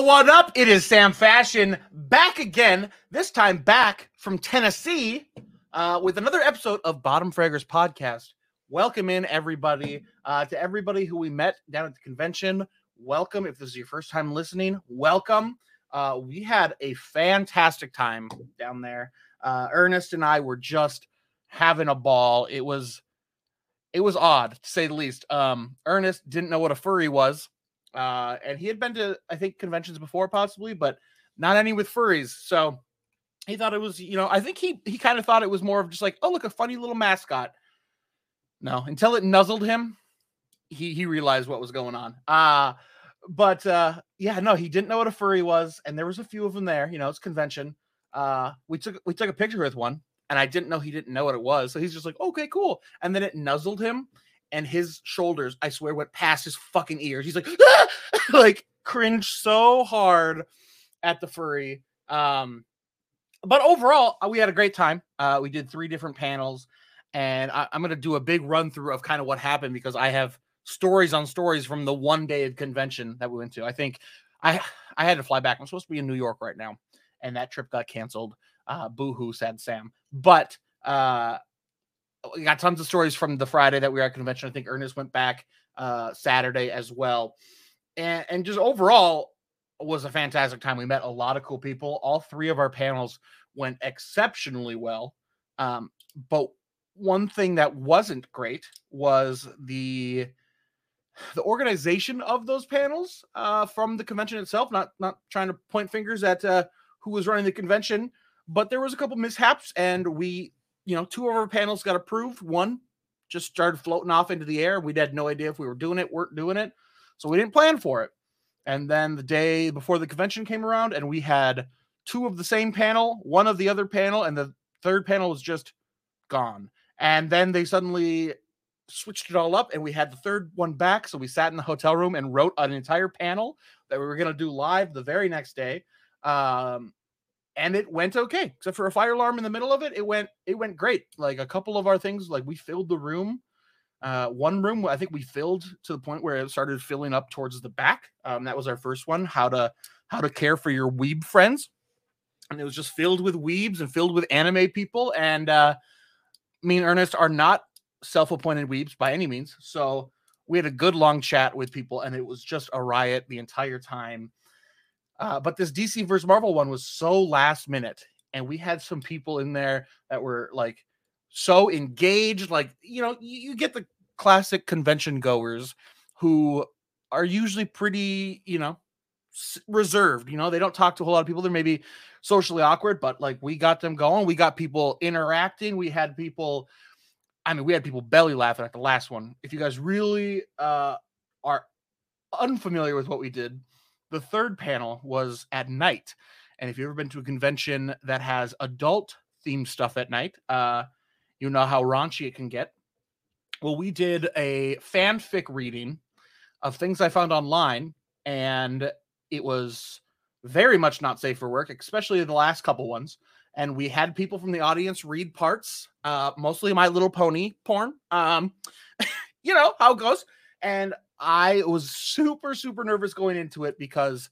What up? It is Sam Fashion back again, this time back from Tennessee uh, with another episode of Bottom Fraggers Podcast. Welcome in, everybody. Uh, to everybody who we met down at the convention, welcome. If this is your first time listening, welcome. Uh, we had a fantastic time down there. Uh, Ernest and I were just having a ball. It was it was odd to say the least. Um, Ernest didn't know what a furry was uh, and he had been to, I think, conventions before, possibly, but not any with furries. So he thought it was, you know, I think he he kind of thought it was more of just like, oh, look, a funny little mascot. No, until it nuzzled him, he he realized what was going on. Uh but uh yeah, no, he didn't know what a furry was, and there was a few of them there. You know, it's convention. Uh, we took we took a picture with one, and I didn't know he didn't know what it was, so he's just like, okay, cool. And then it nuzzled him, and his shoulders, I swear, went past his fucking ears. He's like, ah! like cringe so hard at the furry. Um, but overall, uh, we had a great time. Uh, we did three different panels, and I, am going to do a big run through of kind of what happened because I have stories on stories from the one day of convention that we went to. I think I I had to fly back. I'm supposed to be in New York right now, and that trip got canceled. Uh, boo hoo, sad Sam. But uh, we got tons of stories from the Friday that we were at convention. I think Ernest went back uh, Saturday as well, and and just overall was a fantastic time. We met a lot of cool people. All three of our panels went exceptionally well. Um, but one thing that wasn't great was the the organization of those panels uh, from the convention itself. Not not trying to point fingers at uh, who was running the convention, but there was a couple mishaps, and we you know, two of our panels got approved. One just started floating off into the air. We had no idea if we were doing it, weren't doing it. So we didn't plan for it. And then the day before the convention came around, and we had two of the same panel, one of the other panel, and the third panel was just gone. And then they suddenly switched it all up, and we had the third one back. So we sat in the hotel room and wrote an entire panel that we were going to do live the very next day. Um, and it went okay except for a fire alarm in the middle of it it went it went great. Like a couple of our things like we filled the room uh one room i think we filled to the point where it started filling up towards the back. Um that was our first one how to how to care for your weeb friends. And it was just filled with weebs and filled with anime people and uh me and ernest are not self-appointed weebs by any means. So we had a good long chat with people and it was just a riot the entire time uh, but this DC versus Marvel one was so last minute, and we had some people in there that were like so engaged. Like you know, you, you get the classic convention goers who are usually pretty, you know, reserved. You know, they don't talk to a whole lot of people. They're maybe socially awkward, but like we got them going. We got people interacting. We had people. I mean, we had people belly laughing at the last one. If you guys really uh, are unfamiliar with what we did, the third panel was at night. And if you've ever been to a convention that has adult themed stuff at night, uh, you know how raunchy it can get. Well, we did a fanfic reading of things I found online, and it was very much not safe for work, especially the last couple ones. And we had people from the audience read parts, uh, mostly My Little Pony porn. Um, you know how it goes. And I was super, super nervous going into it because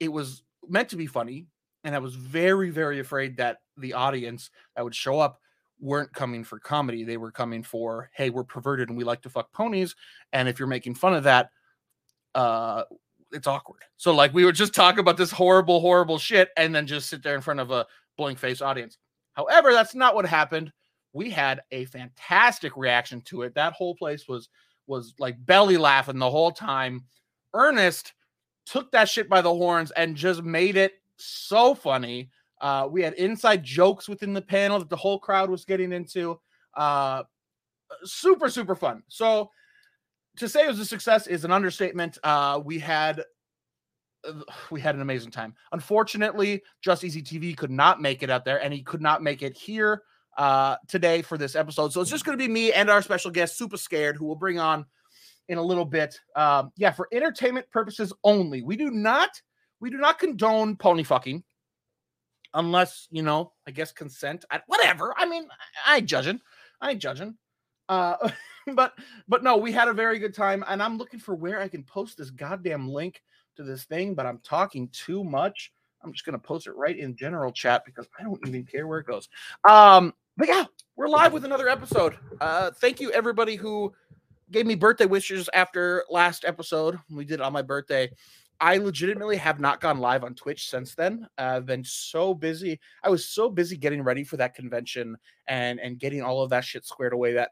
it was meant to be funny. And I was very, very afraid that the audience that would show up weren't coming for comedy. They were coming for, hey, we're perverted and we like to fuck ponies. And if you're making fun of that, uh, it's awkward. So like we would just talk about this horrible, horrible shit and then just sit there in front of a blank face audience. However, that's not what happened. We had a fantastic reaction to it. That whole place was was like belly laughing the whole time. Ernest took that shit by the horns and just made it so funny. Uh, we had inside jokes within the panel that the whole crowd was getting into. Uh, super, super fun. So to say it was a success is an understatement. Uh, we had we had an amazing time. Unfortunately, Just Easy TV could not make it out there, and he could not make it here uh, today for this episode. So it's just going to be me and our special guest, Super Scared, who we'll bring on in a little bit. Um, yeah, for entertainment purposes only. We do not we do not condone pony fucking unless you know, I guess consent. I, whatever. I mean, I, I ain't judging. I ain't judging. Uh, but but no, we had a very good time, and I'm looking for where I can post this goddamn link to this thing, but I'm talking too much. I'm just gonna post it right in general chat because I don't even care where it goes. Um, but yeah, we're live with another episode. Uh, thank you everybody who gave me birthday wishes after last episode. We did it on my birthday. I legitimately have not gone live on Twitch since then. Uh, I've been so busy. I was so busy getting ready for that convention and and getting all of that shit squared away that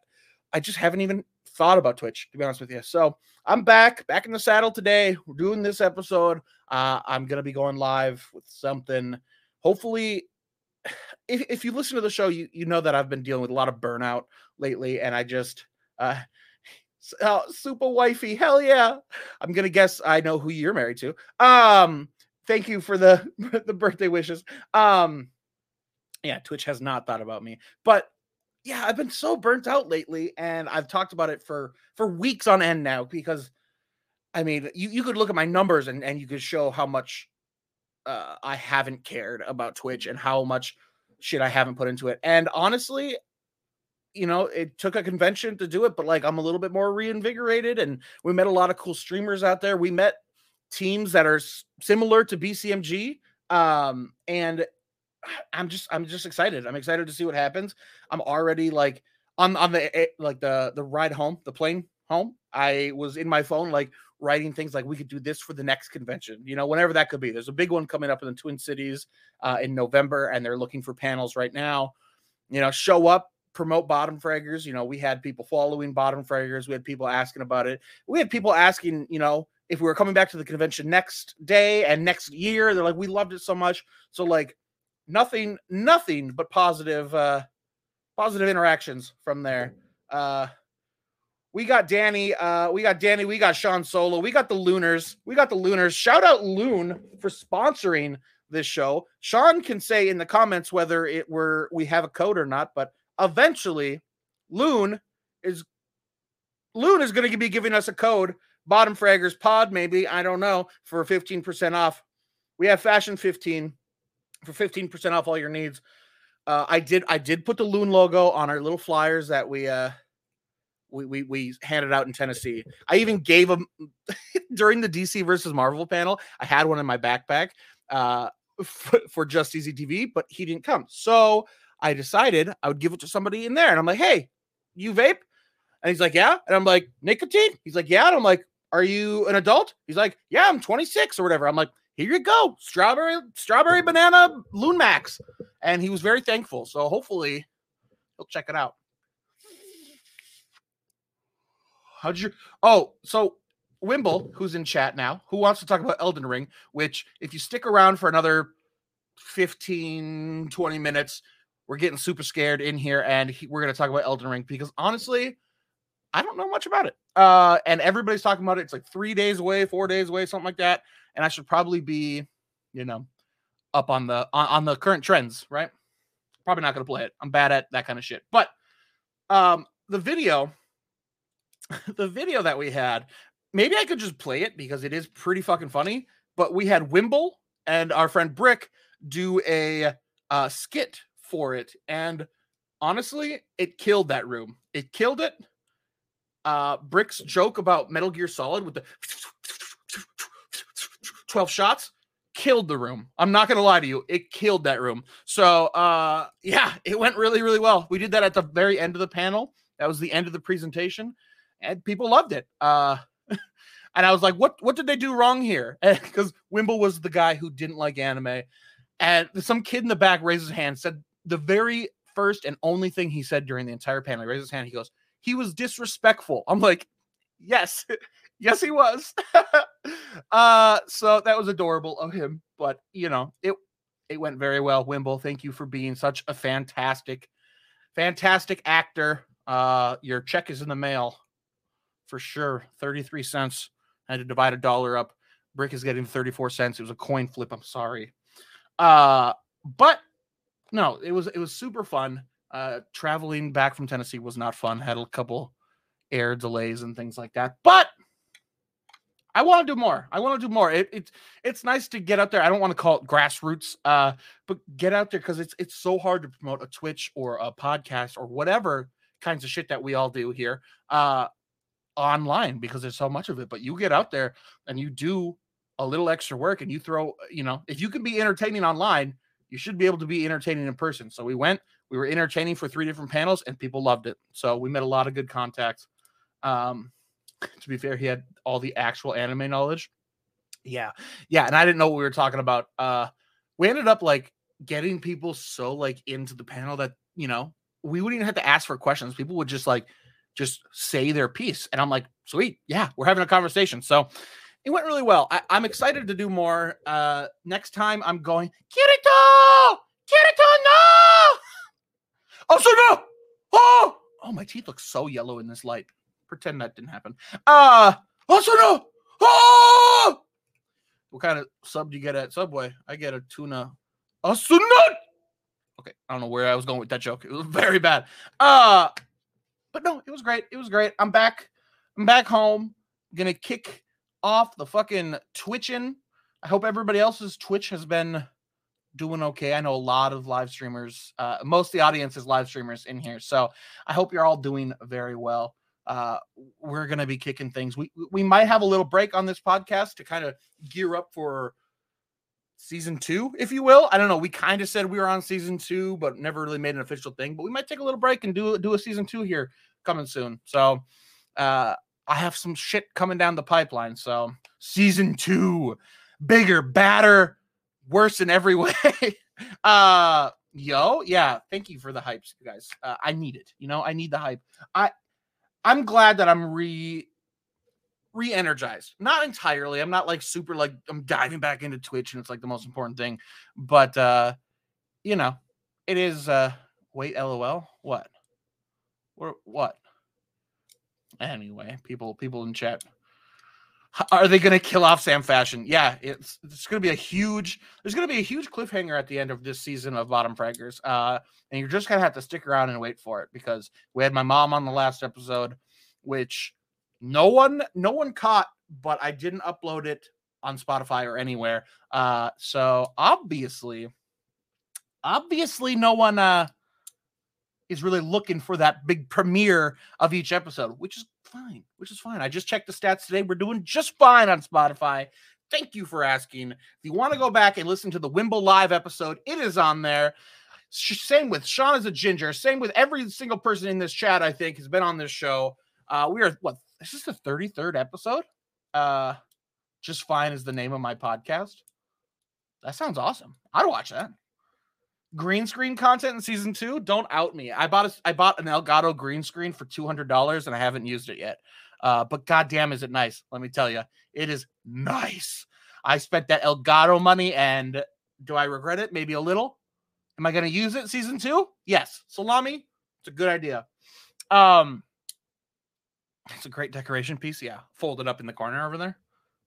I just haven't even thought about Twitch to be honest with you. So I'm back, back in the saddle today. We're doing this episode. Uh, I'm gonna be going live with something. Hopefully, if, if you listen to the show, you you know that I've been dealing with a lot of burnout lately, and I just uh, Oh, super wifey. Hell yeah. I'm gonna guess I know who you're married to. Um, thank you for the the birthday wishes. Um, yeah, Twitch has not thought about me, but yeah, I've been so burnt out lately, and I've talked about it for for weeks on end now because I mean, you, you could look at my numbers and, and you could show how much uh, I haven't cared about Twitch and how much shit I haven't put into it. And honestly, you know, it took a convention to do it, but like I'm a little bit more reinvigorated and we met a lot of cool streamers out there. We met teams that are similar to BCMG. Um, and I'm just I'm just excited. I'm excited to see what happens. I'm already like on on the eh, like the the ride home, the plane home. I was in my phone like writing things like we could do this for the next convention, you know, whenever that could be. There's a big one coming up in the Twin Cities uh, in November, and they're looking for panels right now. You know, show up, promote bottom fraggers. You know, we had people following bottom fraggers. We had people asking about it. We had people asking, you know, if we were coming back to the convention next day and next year. They're like, we loved it so much. So like nothing, nothing but positive, uh, positive interactions from there. Uh, we got Danny, uh, we got Danny, we got Sean Solo, we got the Lunars, we got the Lunars. Shout out Loon for sponsoring this show. Sean can say in the comments whether it were we have a code or not, but eventually Loon is Loon is going to be giving us a code, Bottom Fraggers Pod, maybe I don't know, for 15% off. We have Fashion 15 for 15% off all your needs. Uh, I did I did put the Loon logo on our little flyers that we uh we, we we handed out in Tennessee. I even gave them during the DC versus Marvel panel. I had one in my backpack uh, for, for Just Easy TV, but he didn't come. So I decided I would give it to somebody in there. And I'm like, hey, you vape? And he's like, yeah. And I'm like, nicotine? He's like, yeah. And I'm like, are you an adult? He's like, yeah, I'm 26 or whatever. I'm like, here you go, strawberry, strawberry banana Loon Max. And he was very thankful. So hopefully he'll check it out. How'd you? Oh, so Wimble, who's in chat now, who wants to talk about Elden Ring, which if you stick around for another 15, 20 minutes, we're getting super scared in here and he, we're going to talk about Elden Ring because honestly, I don't know much about it. Uh, and everybody's talking about it. It's like three days away, four days away, something like that. And I should probably be, you know, up on the on, on the current trends, right? Probably not going to play it. I'm bad at that kind of shit. But um, the video, the video that we had, maybe I could just play it because it is pretty fucking funny. But we had Wimble and our friend Brick do a uh, skit for it. And honestly, it killed that room. It killed it. Uh, Brick's joke about Metal Gear Solid with the 12 shots killed the room. I'm not gonna lie to you, it killed that room. So uh yeah, it went really, really well. We did that at the very end of the panel. That was the end of the presentation, and people loved it. Uh and I was like, what what did they do wrong here? Because Wimble was the guy who didn't like anime. And some kid in the back raised his hand, said the very first and only thing he said during the entire panel, he raised his hand, he goes, he was disrespectful. I'm like, yes, yes, he was. uh, so that was adorable of him, but you know, it it went very well. Wimble, thank you for being such a fantastic, fantastic actor. Uh, your check is in the mail for sure. 33 cents. I had to divide a dollar up. Brick is getting 34 cents. It was a coin flip. I'm sorry. Uh, but no, it was it was super fun. Uh, traveling back from Tennessee was not fun. Had a couple air delays and things like that. But I want to do more. I want to do more. It, it's it's nice to get out there. I don't want to call it grassroots, uh, but get out there because it's it's so hard to promote a Twitch or a podcast or whatever kinds of shit that we all do here uh, online because there's so much of it. But you get out there and you do a little extra work and you throw, you know, if you can be entertaining online, you should be able to be entertaining in person. So we went, we were entertaining for three different panels and people loved it. So we met a lot of good contacts. Um, to be fair, he had all the actual anime knowledge. Yeah. Yeah. And I didn't know what we were talking about. Uh, we ended up like getting people so like into the panel that, you know, we wouldn't even have to ask for questions. People would just like, just say their piece. And I'm like, sweet. Yeah. We're having a conversation. So, it went really well. I, am excited to do more. Uh, next time I'm going, Kirito! Kirito, no! Oh, so no! Oh! Oh, my teeth look so yellow in this light. Pretend that didn't happen. Uh, oh, so no! Oh! What kind of sub do you get at Subway? I get a tuna. So! Okay, I don't know where I was going with that joke. It was very bad. Uh, but no, it was great. It was great. I'm back. I'm back home. Gonna kick off the fucking twitching. I hope everybody else's Twitch has been doing okay. I know a lot of live streamers, uh, most of the audience is live streamers in here. So I hope you're all doing very well. Uh, we're going to be kicking things. We, we might have a little break on this podcast to kind of gear up for season two, if you will. I don't know. We kind of said we were on season two, but never really made an official thing. But we might take a little break and do do a season two here coming soon. So uh, I have some shit coming down the pipeline. So season two, bigger, badder, worse in every way. uh yo, yeah, thank you for the hypes, guys. Uh, I need it. You know, I need the hype. I I'm glad that I'm re re-energized. Not entirely. I'm not like super like I'm diving back into Twitch and it's like the most important thing. But uh, you know, it is uh wait, lol. What? What what? Anyway, people people in chat. Are they going to kill off Sam Fashion? Yeah, it's it's going to be a huge. There's going to be a huge cliffhanger at the end of this season of Bottom Fraggers, uh, and you're just going to have to stick around and wait for it because we had my mom on the last episode, which no one no one caught, but I didn't upload it on Spotify or anywhere. Uh, so obviously, obviously, no one uh is really looking for that big premiere of each episode, which is fine, which is fine. I just checked the stats today. We're doing just fine on Spotify. Thank you for asking. If you want to go back and listen to the Wimble live episode, it is on there. Same with Sean is a ginger. Same with every single person in this chat, I think, has been on this show. Uh, we are what is this the 33rd episode? Uh just fine is the name of my podcast. That sounds awesome. I'd watch that green screen content in season two, don't out me. I bought a, I bought an Elgato green screen for two hundred dollars and I haven't used it yet. Uh, but goddamn, is it nice? Let me tell you, it is nice. I spent that Elgato money, and do I regret it? Maybe a little. Am I going to use it season two? Yes. Salami, it's a good idea. Um, it's a great decoration piece. Yeah, folded up in the corner over there.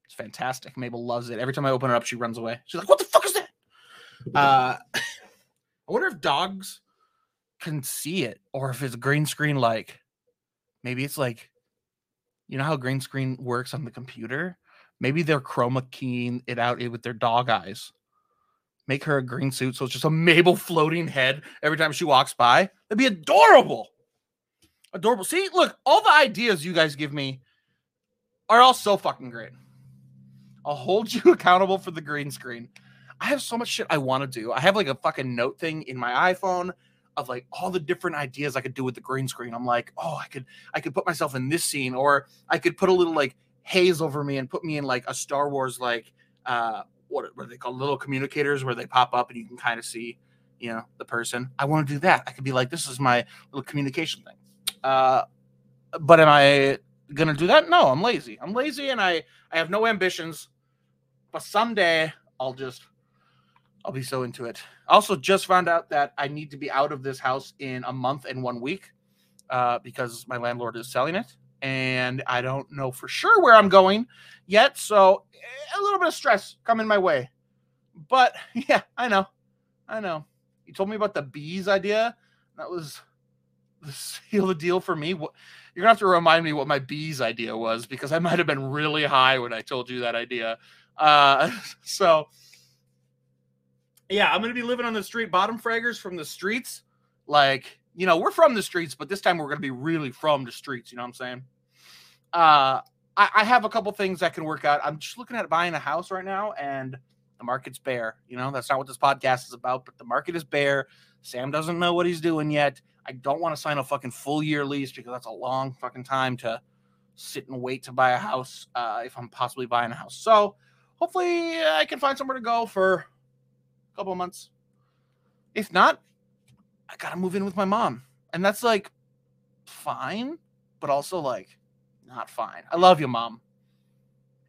It's fantastic. Mabel loves it. Every time I open it up, she runs away. She's like, "What the fuck is that?" Uh, I wonder if dogs can see it or if it's green screen like maybe it's like you know how green screen works on the computer? Maybe they're chroma keying it out with their dog eyes. Make her a green suit so it's just a Mabel floating head every time she walks by. That'd be adorable. Adorable. See, look, all the ideas you guys give me are all so fucking great. I'll hold you accountable for the green screen. I have so much shit I want to do. I have like a fucking note thing in my iPhone of like all the different ideas I could do with the green screen. I'm like, oh, I could I could put myself in this scene, or I could put a little like haze over me and put me in like a Star Wars like uh what, what are they called little communicators where they pop up and you can kind of see you know the person. I want to do that. I could be like, this is my little communication thing. Uh, but am I gonna do that? No, I'm lazy. I'm lazy and I I have no ambitions. But someday I'll just I'll be so into it. Also, just found out that I need to be out of this house in a month and one week uh, because my landlord is selling it, and I don't know for sure where I'm going yet. So a little bit of stress coming my way. But yeah, I know, I know. You told me about the bees idea. That was seal the deal for me. You're gonna have to remind me what my bees idea was because I might have been really high when I told you that idea. Uh, so yeah, I'm gonna be living on the street, bottom fraggers from the streets. Like, you know, we're from the streets, but this time we're gonna be really from the streets. You know what I'm saying? Uh, I, I have a couple things that can work out. I'm just looking at buying a house right now, and the market's bare. You know, that's not what this podcast is about, but the market is bare. Sam doesn't know what he's doing yet. I don't want to sign a fucking full year lease because that's a long fucking time to sit and wait to buy a house uh, if I'm possibly buying a house. So hopefully uh, I can find somewhere to go for a couple months. If not, I gotta move in with my mom, and that's like fine, but also like not fine. I love you, mom.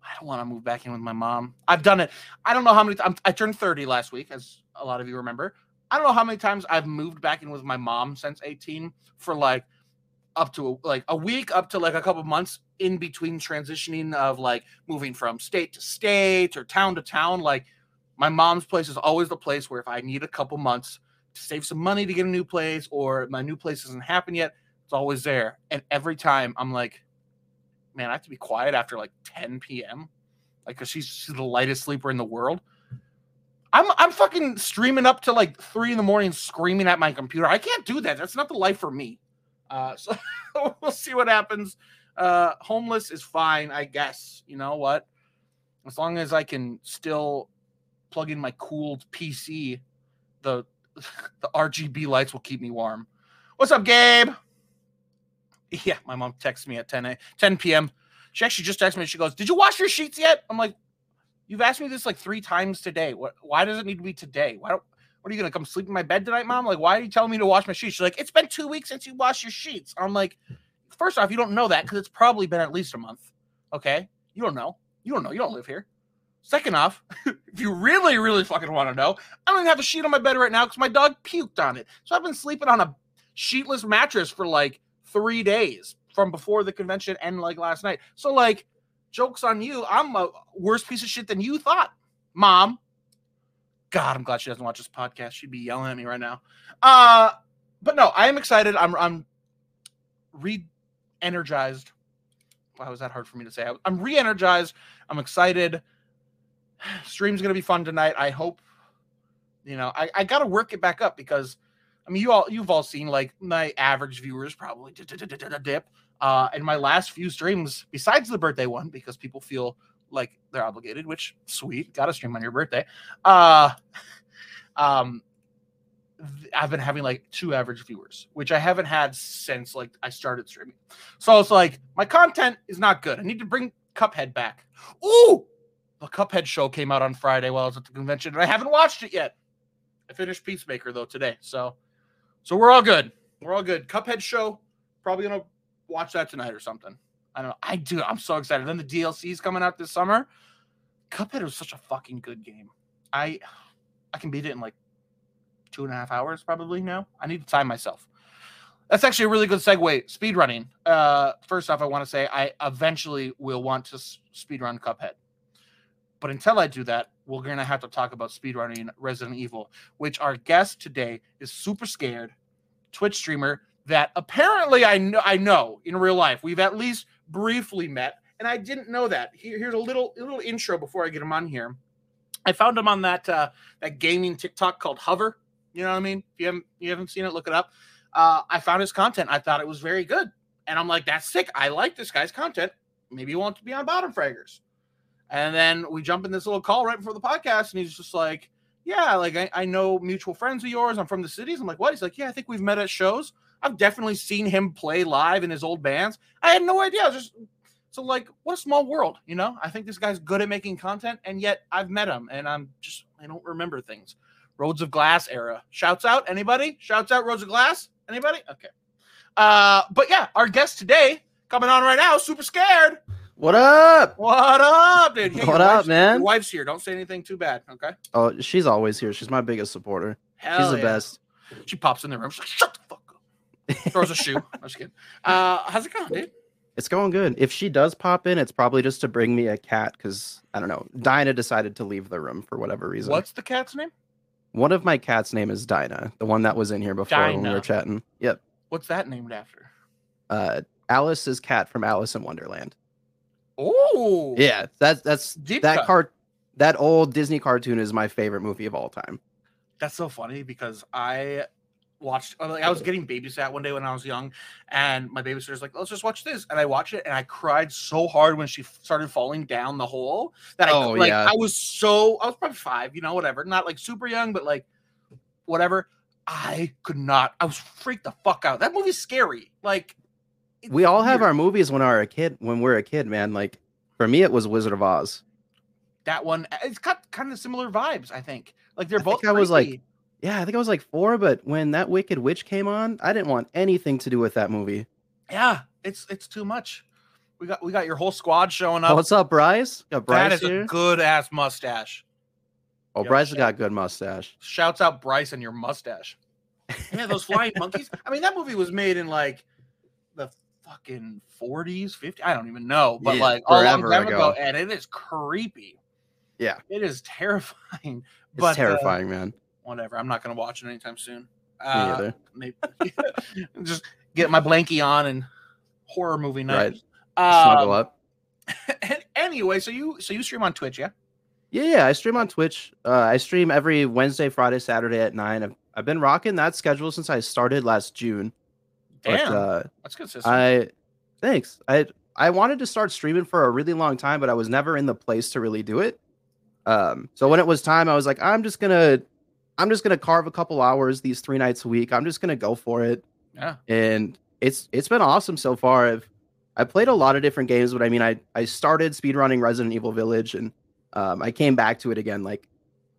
I don't want to move back in with my mom. I've done it. I don't know how many times I turned 30 last week, as a lot of you remember. I don't know how many times I've moved back in with my mom since 18 for like up to a, like a week up to like a couple months in between transitioning of like moving from state to state or town to town. Like my mom's place is always the place where if i need a couple months to save some money to get a new place or my new place hasn't happened yet it's always there. And every time i'm like man i have to be quiet after like 10 p.m like because she's, she's the lightest sleeper in the world I'm I'm fucking streaming up to like three in the morning, screaming at my computer. I can't do that. That's not the life for me. Uh, so we'll see what happens. Uh, homeless is fine, I guess. You know what? As long as I can still plug in my cooled PC, the the RGB lights will keep me warm. What's up, Gabe? Yeah, my mom texts me at 10 a, 10 p.m. She actually just texted me. She goes, "Did you wash your sheets yet?" I'm like, You've asked me this like three times today. What? Why does it need to be today? Why don't? What are you gonna come sleep in my bed tonight, mom? Like, why are you telling me to wash my sheets? She's like, it's been two weeks since you washed your sheets. I'm like, first off, you don't know that because it's probably been at least a month. Okay, you don't know. You don't know. You don't live here. Second off, if you really, really fucking want to know, I don't even have a sheet on my bed right now because my dog puked on it. So I've been sleeping on a sheetless mattress for like three days from before the convention and like last night. So like Joke's on you. I'm a worse piece of shit than you thought, mom. God, I'm glad she doesn't watch this podcast. She'd be yelling at me right now. Uh, but no, I am excited. I'm I'm re-energized. Why was that hard for me to say? I'm re-energized. I'm excited. Stream's gonna be fun tonight. I hope. You know, I, I gotta work it back up because I mean you all you've all seen like my average viewers probably dip. Uh, and my last few streams, besides the birthday one, because people feel like they're obligated, which sweet, got to stream on your birthday. Uh, um, I've been having like two average viewers, which I haven't had since like I started streaming. So it's like my content is not good. I need to bring Cuphead back. Ooh, the Cuphead show came out on Friday while I was at the convention, and I haven't watched it yet. I finished Peacemaker though today, so so we're all good. We're all good. Cuphead show probably gonna watch that tonight or something. I don't know. I do. I'm so excited. Then the DLC is coming out this summer. Cuphead was such a fucking good game. I I can beat it in like two and a half hours probably now. I need to time myself. That's actually a really good segue. Speed running. Uh, first off, I want to say I eventually will want to speed run Cuphead. But until I do that, we're gonna have to talk about speedrunning Resident Evil, which our guest today is super scared, Twitch streamer that apparently I know I know in real life. We've at least briefly met, and I didn't know that. Here, here's a little a little intro before I get him on here. I found him on that uh, that gaming TikTok called Hover. You know what I mean? If you haven't you haven't seen it, look it up. Uh, I found his content. I thought it was very good, and I'm like, that's sick. I like this guy's content. Maybe he wants to be on Bottom Fraggers. And then we jump in this little call right before the podcast, and he's just like, "Yeah, like I, I know mutual friends of yours. I'm from the cities." I'm like, "What?" He's like, "Yeah, I think we've met at shows." I've definitely seen him play live in his old bands. I had no idea. just so like what a small world, you know? I think this guy's good at making content, and yet I've met him and I'm just I don't remember things. Roads of Glass era. Shouts out, anybody? Shouts out Roads of Glass? Anybody? Okay. Uh, but yeah, our guest today coming on right now, super scared. What up? What up, dude? Hey, what up, man? Your wife's here. Don't say anything too bad, okay? Oh, she's always here. She's my biggest supporter. Hell she's the yeah. best. She pops in the room. She's like, shut the fuck up. Throws a shoe. I'm just kidding. Uh, how's it going, dude? It's going good. If she does pop in, it's probably just to bring me a cat because I don't know. Dinah decided to leave the room for whatever reason. What's the cat's name? One of my cats' name is Dinah, the one that was in here before when we were chatting. Yep. What's that named after? Uh, Alice's cat from Alice in Wonderland. Oh, Yeah, that's that's Deep that cut. cart. That old Disney cartoon is my favorite movie of all time. That's so funny because I watched. uh, Like I was getting babysat one day when I was young, and my babysitter's like, "Let's just watch this," and I watched it, and I cried so hard when she started falling down the hole that I Oh, like yeah. I was so I was probably five, you know, whatever, not like super young, but like whatever. I could not. I was freaked the fuck out. That movie's scary. Like We all have weird. our movies when our a kid when we're a kid, man. Like for me, it was Wizard of Oz. that one. Eh, it's got kind of similar vibes. I think. Like they're I both. think I was, like. Yeah, I think I was like four, but when that Wicked Witch came on, I didn't want anything to do with that movie. yeah, it's it's too much. We got we got your whole squad showing Oh, up. what's up, Bryce? Got Bryce is here. a good ass mustache. oh, Yo, Bryce has got good mustache. Shouts out Bryce and your mustache. Yeah, those flying monkeys. I mean, that movie was made in like fucking 40s, 50s. I don't even know, but Yeah, like a long time ago. ago. and it is creepy. Yeah. It is terrifying. It's but uh, terrifying, man. whatever. I'm not gonna watch it anytime soon. Uh, either. maybe just get my blankie on and horror movie night. Right. Snuggle Um, up. anyway, so you so you stream on Twitch, yeah? Yeah, yeah. I stream on Twitch. Uh, I stream every Wednesday, Friday, Saturday at nine. I've, I've been rocking that schedule since I started last June. But, Damn, uh, that's system. I thanks. I I wanted to start streaming for a really long time, but I was never in the place to really do it. Um, so when it was time, I was like, I'm just gonna, I'm just gonna carve a couple hours these three nights a week. I'm just gonna go for it, yeah. and it's it's been awesome so far. I've I played a lot of different games, but I mean, I I started speedrunning Resident Evil Village, and um, I came back to it again like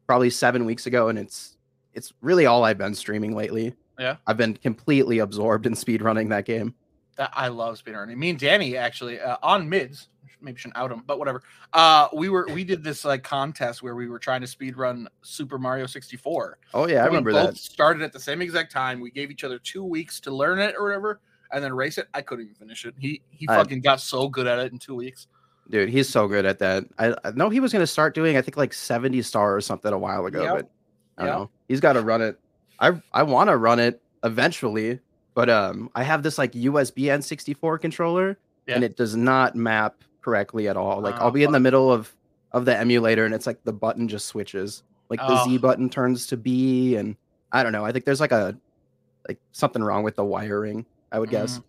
probably seven weeks ago, and it's it's really all I've been streaming lately. Yeah. I've been completely absorbed in speedrunning that game. I love speedrunning. Me and Danny actually uh, on mids. Maybe shouldn't out him, but whatever. Uh, we were we did this like contest where we were trying to speedrun Super Mario 64. Oh yeah, I we remember both that. Started at the same exact time. We gave each other two weeks to learn it or whatever, and then race it. I couldn't even finish it. He he I- fucking got so good at it in two weeks. Dude, he's so good at that. I, I know he was gonna start doing, I think like 70 star or something a while ago, Yep. but I don't Yep. know. He's got to run it. I I want to run it eventually, but um, I have this like USB N64 controller, and it does not map correctly at all. Like Oh, I'll be in the middle of of the emulator, and it's like the button just switches. Like the Z Oh. button turns to B, and I don't know. I think there's like a like something wrong with the wiring. I would guess. Mm.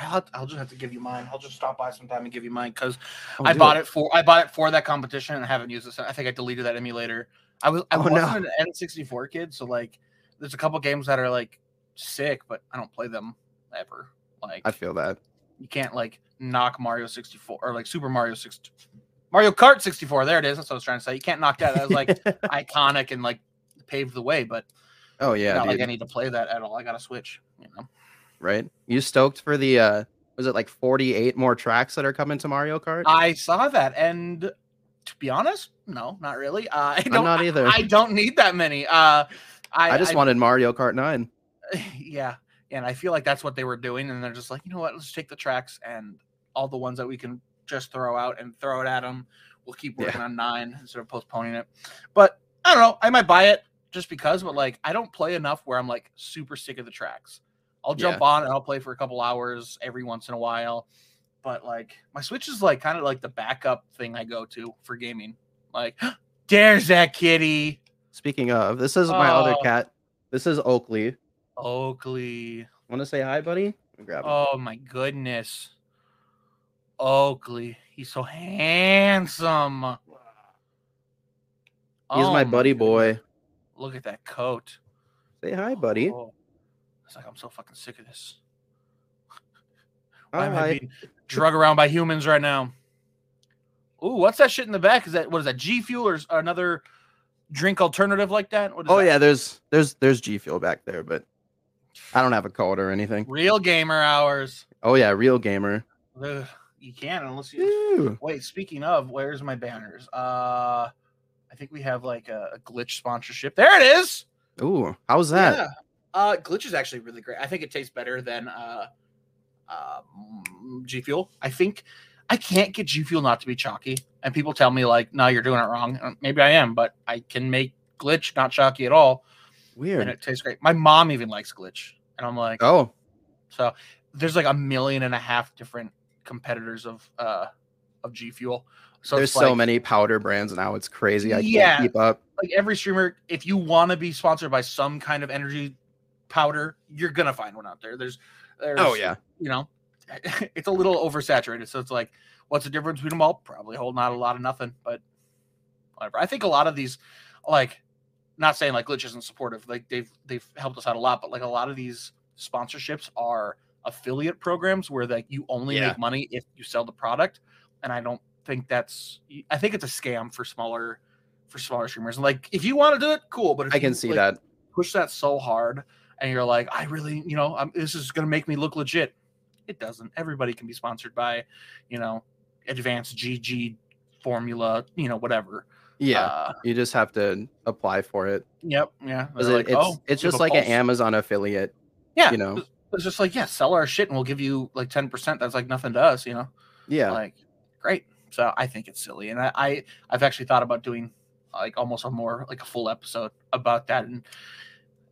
I'll, I'll just have to give you mine. I'll just stop by sometime and give you mine because Oh, I bought it for I bought it for that competition and I haven't used it. since. I think I deleted that emulator. I was I Oh, wasn't an N64 kid, so like there's a couple games that are like sick, but I don't play them ever. Like I feel that. you can't like knock Mario 64 or like Super Mario 60 Mario Kart 64. There it is. That's what I was trying to say. You can't knock that. That was like iconic and like paved the way, but oh yeah, not dude. like I need to play that at all. I got to switch. You know. right? You stoked for the uh was it like 48 more tracks that are coming to Mario Kart? I saw that, and to be honest, no, not really. Uh, I don't. not either. I, I don't need that many. Uh, I, I just wanted Mario Kart 9. yeah, and I feel like that's what they were doing, and they're just like, you know what? Let's take the tracks and all the ones that we can just throw out and throw it at them. We'll keep Yeah. working on nine instead of postponing it. But I don't know. I might buy it just because, but like, I don't play enough where I'm like super sick of the tracks. I'll jump on and I'll play for a couple hours every once in a while. But like, my Switch is like kind of like the backup thing I go to for gaming. Like, there's that kitty, Speaking of, this is my other Oh. cat. This is Oakley. Oakley. Want to say hi, buddy? Grab him. Oh my goodness. Oakley. He's so handsome. He's Oh my buddy boy. Look at that coat. Say hi, buddy. Oh, it's like I'm so fucking sick of this. Why am I Hi. being drug around by humans right now? Ooh, what's that shit in the back? Is that what is that? G Fuel or another drink alternative like that? Oh that? yeah, there's there's there's G Fuel back there, but I don't have a code or anything. Real gamer hours. Oh yeah, real gamer. Ugh, you can't unless you Ooh. Wait, speaking of, where's my banners? Uh I think we have like a, a glitch sponsorship. There it is. Ooh, how's that? Yeah. Uh glitch is actually really great. I think it tastes better than uh uh mm, G Fuel. I think I can't get G Fuel not to be chalky. And people tell me like, no, you're doing it wrong. Uh, Maybe I am, but I can make glitch not chalky at all. Weird. And it tastes great. My mom even likes glitch. And I'm like, Oh, so there's like a million and a half different competitors of uh of G Fuel. So there's it's so many powder brands now. It's crazy. I Yeah. can't keep up. like every streamer, if you want to be sponsored by some kind of energy powder, you're gonna find one out there. There's, there's Oh yeah. you know, it's a little oversaturated. So it's like, what's the difference between them all? Probably whole not a lot of nothing, but whatever. I think a lot of these, like, not saying like Glitch isn't supportive, like they've they've helped us out a lot, but like a lot of these sponsorships are affiliate programs where like you only Yeah. make money if you sell the product, and I don't think that's. I think it's a scam for smaller for smaller streamers. And like, if you want to do it, cool. But if I can you, see like, that. push that so hard and you're like i really you know I'm, this is going to make me look legit it doesn't everybody can be sponsored by you know advanced gg formula you know whatever Yeah. uh, you just have to apply for it. yep Yeah. It- like, it's "Oh, it's just like an. Amazon affiliate. yeah you know. it's just like yeah sell our shit and we'll give you like 10% that's like nothing to us you know Yeah. like great so i think it's silly and I, I i've actually thought about doing like almost a more like a full episode about that and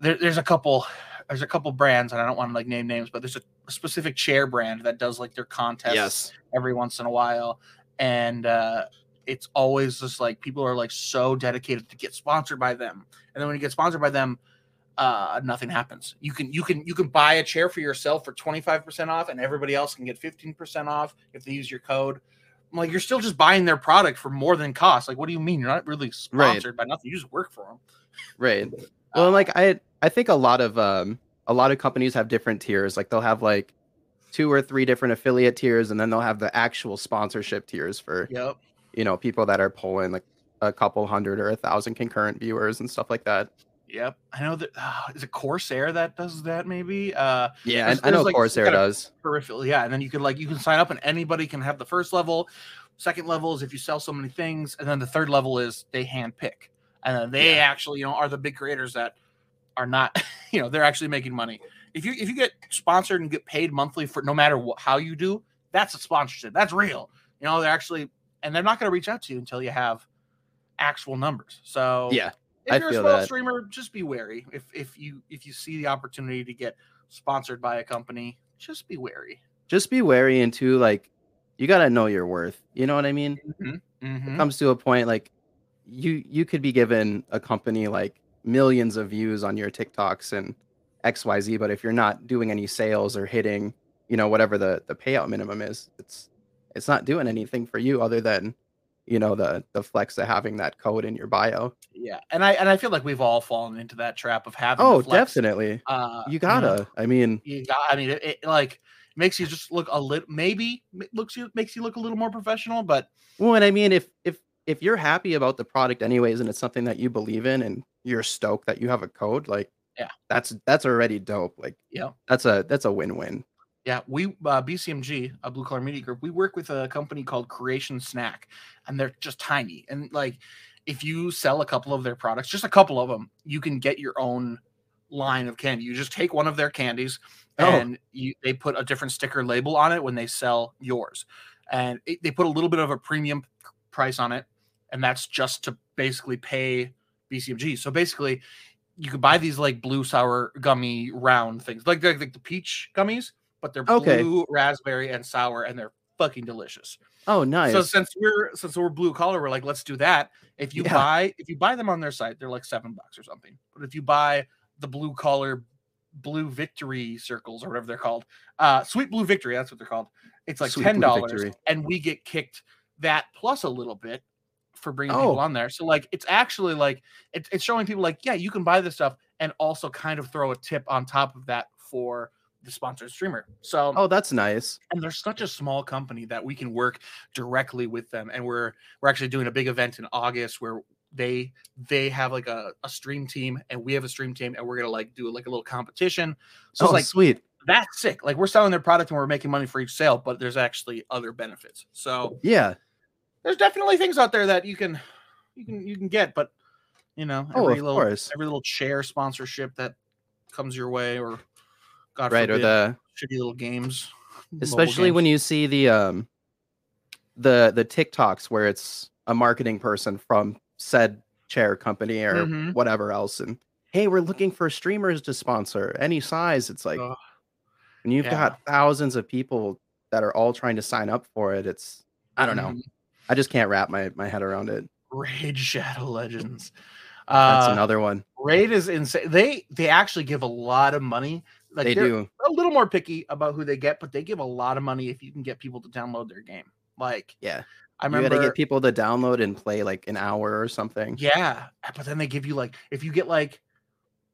there, there's a couple there's a couple brands and i don't want to like name names but there's a, specific chair brand that does like their contests yes. every once in a while and uh it's always just like people are like so dedicated to get sponsored by them and then when you get sponsored by them uh nothing happens you can you can you can buy a chair for yourself for 25% off and everybody else can get 15% off if they use your code I'm like you're still just buying their product for more than cost like what do you mean you're not really Right. sponsored by nothing you just work for them Right. Well, like I I think a lot of um a lot of companies have different tiers. Like they'll have like two or three different affiliate tiers, and then they'll have the actual sponsorship tiers for yep you know people that are pulling like a couple hundred or a thousand concurrent viewers and stuff like that. yep i know that uh, is it corsair that does that maybe uh Yeah, There's- I, I know like, Corsair does. peripheral yeah and then you can like you can sign up and anybody can have the first level second level is if you sell so many things and then the third level is they hand pick and then they actually you know are the big creators that are not you know they're actually making money if you if you get sponsored and get paid monthly for no matter what, how you do that's a sponsorship that's real you know they're actually and they're not going to reach out to you until you have actual numbers so Yeah, if I you're a small that. streamer just be wary if if you if you see the opportunity to get sponsored by a company just be wary just be wary and too like you gotta know your worth. You know what I mean? Mhm. It comes to a point like you you could be given a company like millions of views on your TikToks and XYZ, but if you're not doing any sales or hitting, you know, whatever the the payout minimum is, it's it's not doing anything for you other than you know the the flex of having that code in your bio. Yeah, and I and I feel like we've all fallen into that trap of having. Oh, definitely. Uh, You gotta. I mean, You got. I mean, it, it like makes you just look a little. Maybe looks you makes you look a little more professional, but well, and I mean, if if if you're happy about the product anyways, and it's something that you believe in, and you're stoked that you have a code, like Yeah. that's that's already dope. Like Yeah. that's a that's a win win. yeah, we uh, BCMG, a Blue Collar Media Group, we work with a company called Creation Snack, and they're just tiny. And like, if you sell a couple of their products, just a couple of them, you can get your own line of candy. You just take one of their candies, Oh. and you they put a different sticker label on it when they sell yours, and it, they put a little bit of a premium price on it, and that's just to basically pay BCMG. So basically, you could buy these like blue sour gummy round things, like like, like the peach gummies, but they're Okay. blue raspberry and sour, and they're fucking delicious. Oh, nice. So since we're since we're blue collar, we're like, let's do that. If you Yeah. buy if you buy them on their site, they're like seven bucks or something. But if you buy the blue collar blue victory circles or whatever they're called, uh sweet blue victory, that's what they're called. It's like Sweet ten dollars, and we get kicked that plus a little bit for bringing Oh. people on there. So like it's actually like it, it's showing people like yeah, you can buy this stuff and also kind of throw a tip on top of that for the sponsored streamer. So oh, that's nice. and they're such a small company that we can work directly with them and we're we're actually doing a big event in august where they they have like a, a stream team and we have a stream team and we're gonna like do like a little competition so oh, it's like sweet. that's sick like we're selling their product and we're making money for each sale but there's actually other benefits so Yeah. There's definitely things out there that you can you can you can get but you know Oh, every of little course. every little chair sponsorship that comes your way or god Right. Or the shitty little games especially when you see the um the the TikToks where it's a marketing person from said chair company or Mhm. whatever else and hey we're looking for streamers to sponsor any size it's like Ugh. when you've yeah. got thousands of people that are all trying to sign up for it it's i don't know Mhm. I just can't wrap my, my head around it Raid Shadow Legends. that's Uh, another one Raid is insane. They they actually give a lot of money. Like they do. a little more picky about who they get, but they give a lot of money if you can get people to download their game. Like Yeah. I You remember, gotta get people to download and play like an hour or something. yeah, but then they give you like if you get like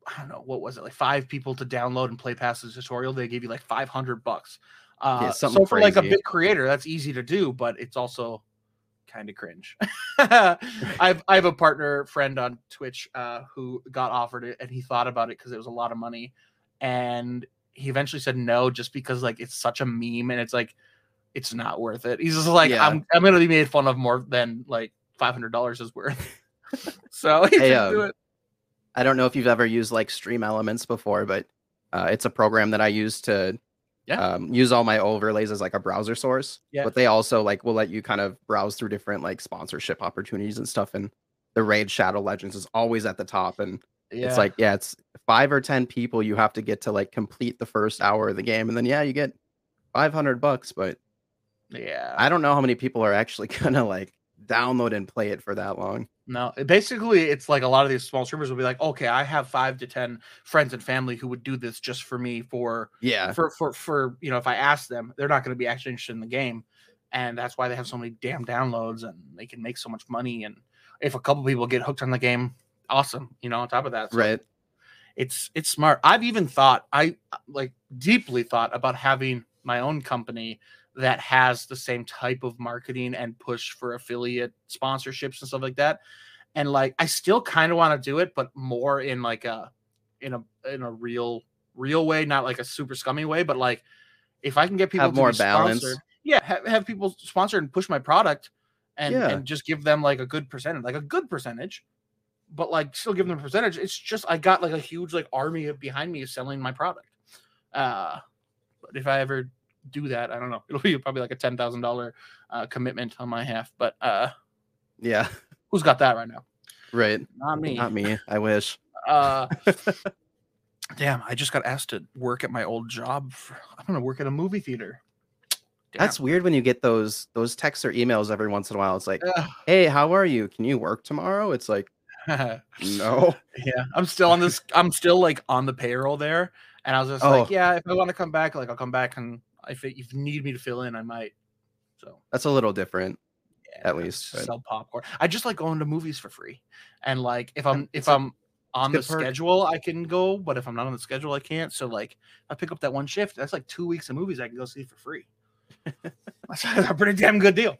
I don't know what was it like five people to download and play past the tutorial, they give you like five hundred bucks. Uh, so something for like a big creator, that's easy to do, but it's also kind of cringe. I've I have a partner friend on Twitch uh, who got offered it and he thought about it because it was a lot of money, and he eventually said no just because like it's such a meme and it's like it's not worth it. He's just like Yeah. I'm I'm gonna be made fun of more than like five hundred dollars is worth. so he Hey, didn't do um, it. I don't know if you've ever used like Stream Elements before, but uh, it's a program that I use to Yeah. um, use all my overlays as like a browser source. Yeah. But they also like will let you kind of browse through different like sponsorship opportunities and stuff. And the Raid Shadow Legends is always at the top, and Yeah. it's like yeah, it's five or ten people you have to get to like complete the first hour of the game, and then yeah, you get five hundred bucks. But yeah. I don't know how many people are actually gonna like download and play it for that long. No, basically, it's like a lot of these small streamers will be like, okay, I have five to ten friends and family who would do this just for me for Yeah, for for for you know if I ask them, they're not going to be actually interested in the game, and that's why they have so many damn downloads and they can make so much money. And if a couple people get hooked on the game, awesome. You know, on top of that, So right. it's it's smart. I've even thought I like deeply thought about having my own company that has the same type of marketing and push for affiliate sponsorships and stuff like that. And like I still kind of want to do it, but more in like a in a in a real real way, not like a super scummy way, but like if I can get people Have to more balance. yeah, have, have people sponsor and push my product and Yeah. and just give them like a good percentage, like a good percentage but like still give them a percentage. It's just I got like a huge like army behind me selling my product. Uh, but if I ever do that, I don't know. It'll be probably like a ten thousand dollar uh, commitment on my half. But uh, Yeah, who's got that right now? right. Not me. Not me. I wish. Uh, damn, I just got asked to work at my old job. For, I'm gonna work at a movie theater. That's weird when you get those those texts or emails every once in a while. It's like, Damn. hey, how are you? Can you work tomorrow? It's like, no. yeah, I'm still on this. I'm still like on the payroll there, and I was just Oh. like, yeah, if I want to come back, like I'll come back, and if it, if you need me to fill in, I might. So That's a little different. yeah, At least, but- sell popcorn. I just like going to movies for free, and like if I'm if I'm on the schedule, I can go, but if I'm not on the schedule, I can't. So like, I pick up that one shift. That's like two weeks of movies I can go see for free. that's a pretty damn good deal.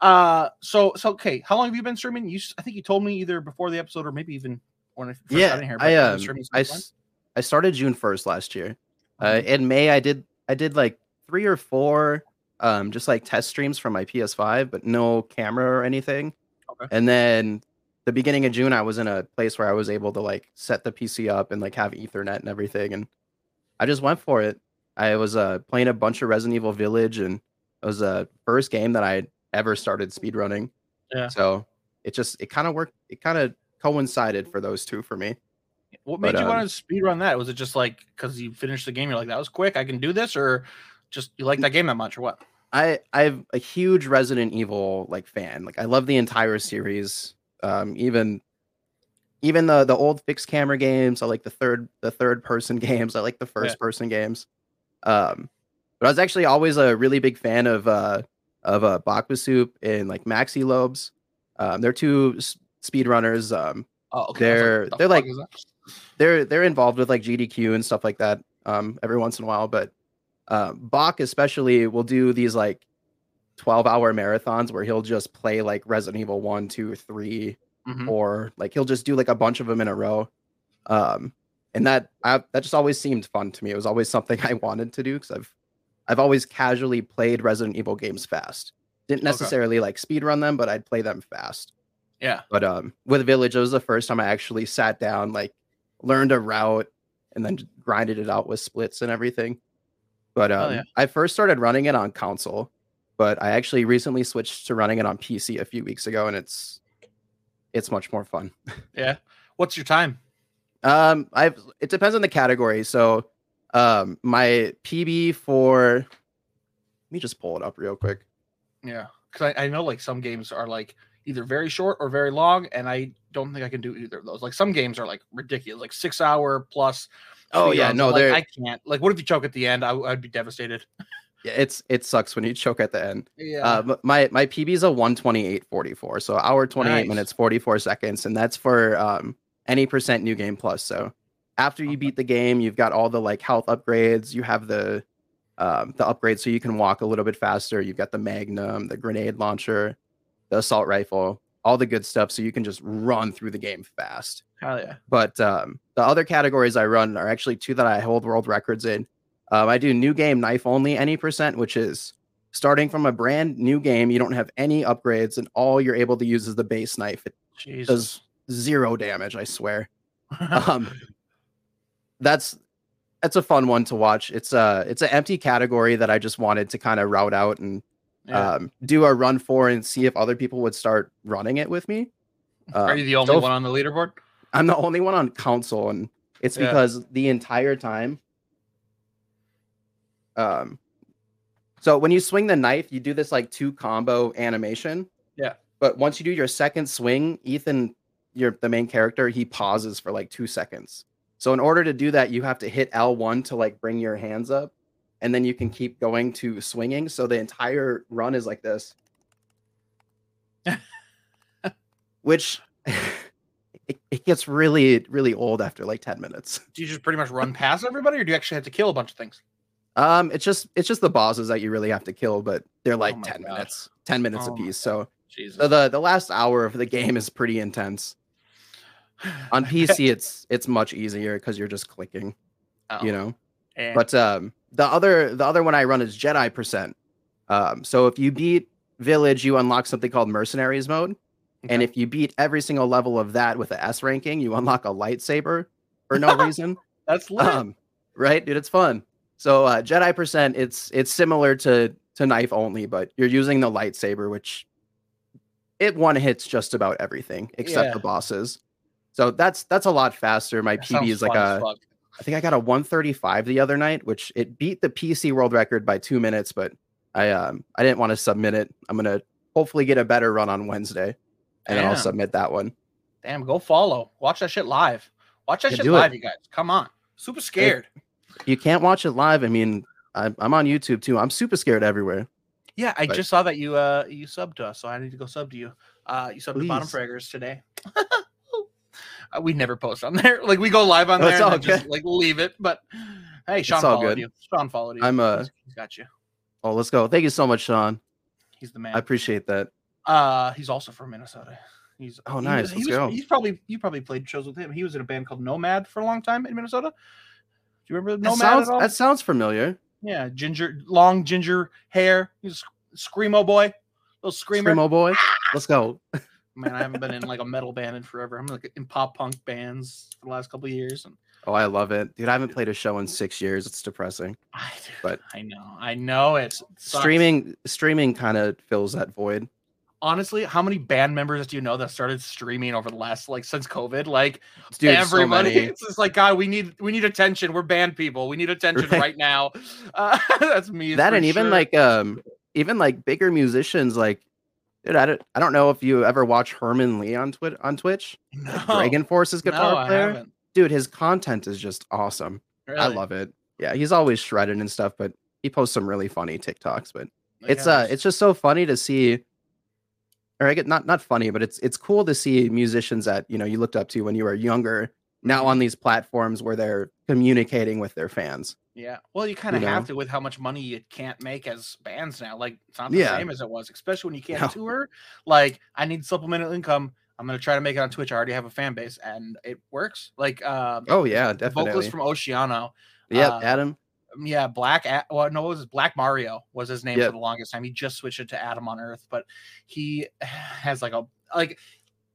Uh, so so okay, how long have you been streaming? You, I think you told me either before the episode or maybe even when I first got yeah, in here. I um, I, since when? s- I started June first last year. Uh, Mhm. in May, I did I did like three or four, um, just like test streams from my PS5, but no camera or anything. Okay. And then the beginning of June, I was in a place where I was able to like set the PC up and like have Ethernet and everything, and I just went for it. I was uh, playing a bunch of Resident Evil Village, and it was the first game that I ever started speedrunning. Yeah. So it just it kind of worked. It kind of coincided for those two for me. What made but, you um, want to speed run that? Was it just like because you finished the game, you're like, that was quick, I can do this, or just you like that game that much, or what? I I'm a huge Resident Evil like fan. Like I love the entire series. Um, even even the the old fixed camera games. I like the third the third person games. I like the first person games. Um, but I was actually always a really big fan of uh of uh Bawkbasoup and like Maxylobes. Um, they're two s- speedrunners. Um, Oh, okay. They're- what the they're like- they're they're involved with like GDQ and stuff like that um every once in a while but uh Bawk especially will do these like 12 hour marathons where he'll just play like Resident Evil 1 2 3 Mhm. or like he'll just do like a bunch of them in a row um and that I, that just always seemed fun to me it was always something I wanted to do because I've I've always casually played Resident Evil games fast didn't Okay. necessarily like speed run them but I'd play them fast Yeah. but um, with Village, it was the first time I actually sat down, like learned a route, and then grinded it out with splits and everything. But Hell um, yeah. I first started running it on console, but I actually recently switched to running it on PC a few weeks ago, and it's it's much more fun. Yeah. What's your time? Um, I've it depends on the category. So, um, my PB for let me just pull it up real quick. Yeah. Because I, I know like some games are like either very short or very long, and I don't think I can do either of those. Like some games are like ridiculous, like six hour plus. Oh, yeah, no, like, I can't. Like, what if you choke at the end? I, I'd be devastated. Yeah, it's it sucks when you choke at the end. Yeah. Uh, my my PB is a 128.44, so hour 28 Nice. minutes 44 seconds, and that's for um any percent new game plus. So after you beat the game, you've got all the like health upgrades. You have the um the upgrades so you can walk a little bit faster. You've got the Magnum, the grenade launcher, the assault rifle, all the good stuff, so you can just run through the game fast. Hell yeah. But um, the other categories I run are actually two that I hold world records in. Um, I do new game knife only any percent, which is starting from a brand new game. You don't have any upgrades, and all you're able to use is the base knife. It Jesus. does zero damage, I swear. Um, that's that's a fun one to watch. It's a it's an empty category that I just wanted to kind of route out and Yeah. um, do a run for and see if other people would start running it with me. Are Uh, you the only so one on the leaderboard? I'm the only one on console, and it's Yeah. because the entire time. Um, so when you swing the knife, you do this like two combo animation. Yeah. But once you do your second swing, Ethan, your the main character, he pauses for like two seconds. So in order to do that, you have to hit L1 to like bring your hands up, and then you can keep going to swinging. So the entire run is like this, which it, it gets really really old after like 10 minutes. Do you just pretty much run past everybody, or do you actually have to kill a bunch of things? Um, it's just it's just the bosses that you really have to kill, but they're like my 10 God. minutes, 10 minutes Oh apiece. So Jesus. the, the the last hour of the game is pretty intense. On PC, it's it's much easier because you're just clicking, Oh, you know. eh. But um, the other the other one I run is Jedi percent. Um, so if you beat Village, you unlock something called Mercenaries mode, and if you beat every single level of that with a S ranking, you unlock a lightsaber for no reason. that's lit. um, right, dude, it's fun. So uh, Jedi percent, it's it's similar to to knife only, but you're using the lightsaber, which it one hits just about everything except Yeah. the bosses. So that's that's a lot faster. My That PB is like a fuck. I think I got a 135 the other night, which it beat the PC world record by two minutes, but I um I didn't want to submit it. I'm gonna hopefully get a better run on Wednesday, and then I'll submit that one. Damn, go follow. Watch that shit live. Watch that Yeah, shit do it. live, you guys. Come on. Super scared. You can't watch it live. I mean, I'm, I'm on YouTube too. I'm super scared everywhere. Yeah, I But- just saw that you uh you subbed to us, so I need to go sub to you. Uh you subbed to Bottom Please. Fraggers today. uh, we never post on there. Like we go live on there and just like leave it. But hey, Sean all followed good. you. Sean followed you. I'm, uh, He's- got you. Oh, let's go. Thank you so much, Sean. He's the man. I appreciate that. Uh, he's also from Minnesota. He's Oh, he nice. he Let's was- go. He's probably you probably played shows with him. He was in a band called Nomad for a long time in Minnesota. Do you remember That Nomad sounds at all? that sounds familiar. Yeah, ginger, long ginger hair. He's screamo boy, little screamer. Screamo boy. Let's go. Man, I haven't been in like a metal band in forever. I'm like in pop punk bands for the last couple of years, and Oh, I love it, dude. I haven't played a show in six years. It's depressing. I, But- I know, I know it's Streaming streaming kind of fills that void. Honestly, how many band members do you know that started streaming over the last like since COVID? Like Dude, everybody, many. it's just like God, we need we need attention. We're band people. We need attention Right. right, now. Uh, that's me. that and even like um even like bigger musicians like dude I don't, I don't know if you ever watch Herman Li on Twitch on Twitch no, DragonForce's guitar no, I player. haven't. dude his content is just awesome. I love it. Yeah he's always shredded and stuff but he posts some really funny TikToks but Like, it's uh just- it's just so funny to see or I get not not funny but it's it's cool to see musicians that you know you looked up to when you were younger now Mhm. on these platforms where they're communicating with their fans Yeah. Well, you kind of You have know? to with how much money you can't make as bands now. Like it's not the Yeah. same as it was, especially when you can't No. tour. Like I need supplemental income. I'm gonna try to make it on Twitch. I already have a fan base and it works. Like um oh yeah the vocalist from Oceano. yeah uh, Adam um, Yeah, Black well, no, it was Black Mario was his name Yep. for the longest time. He just switched it to Adam on Earth, but he has like a like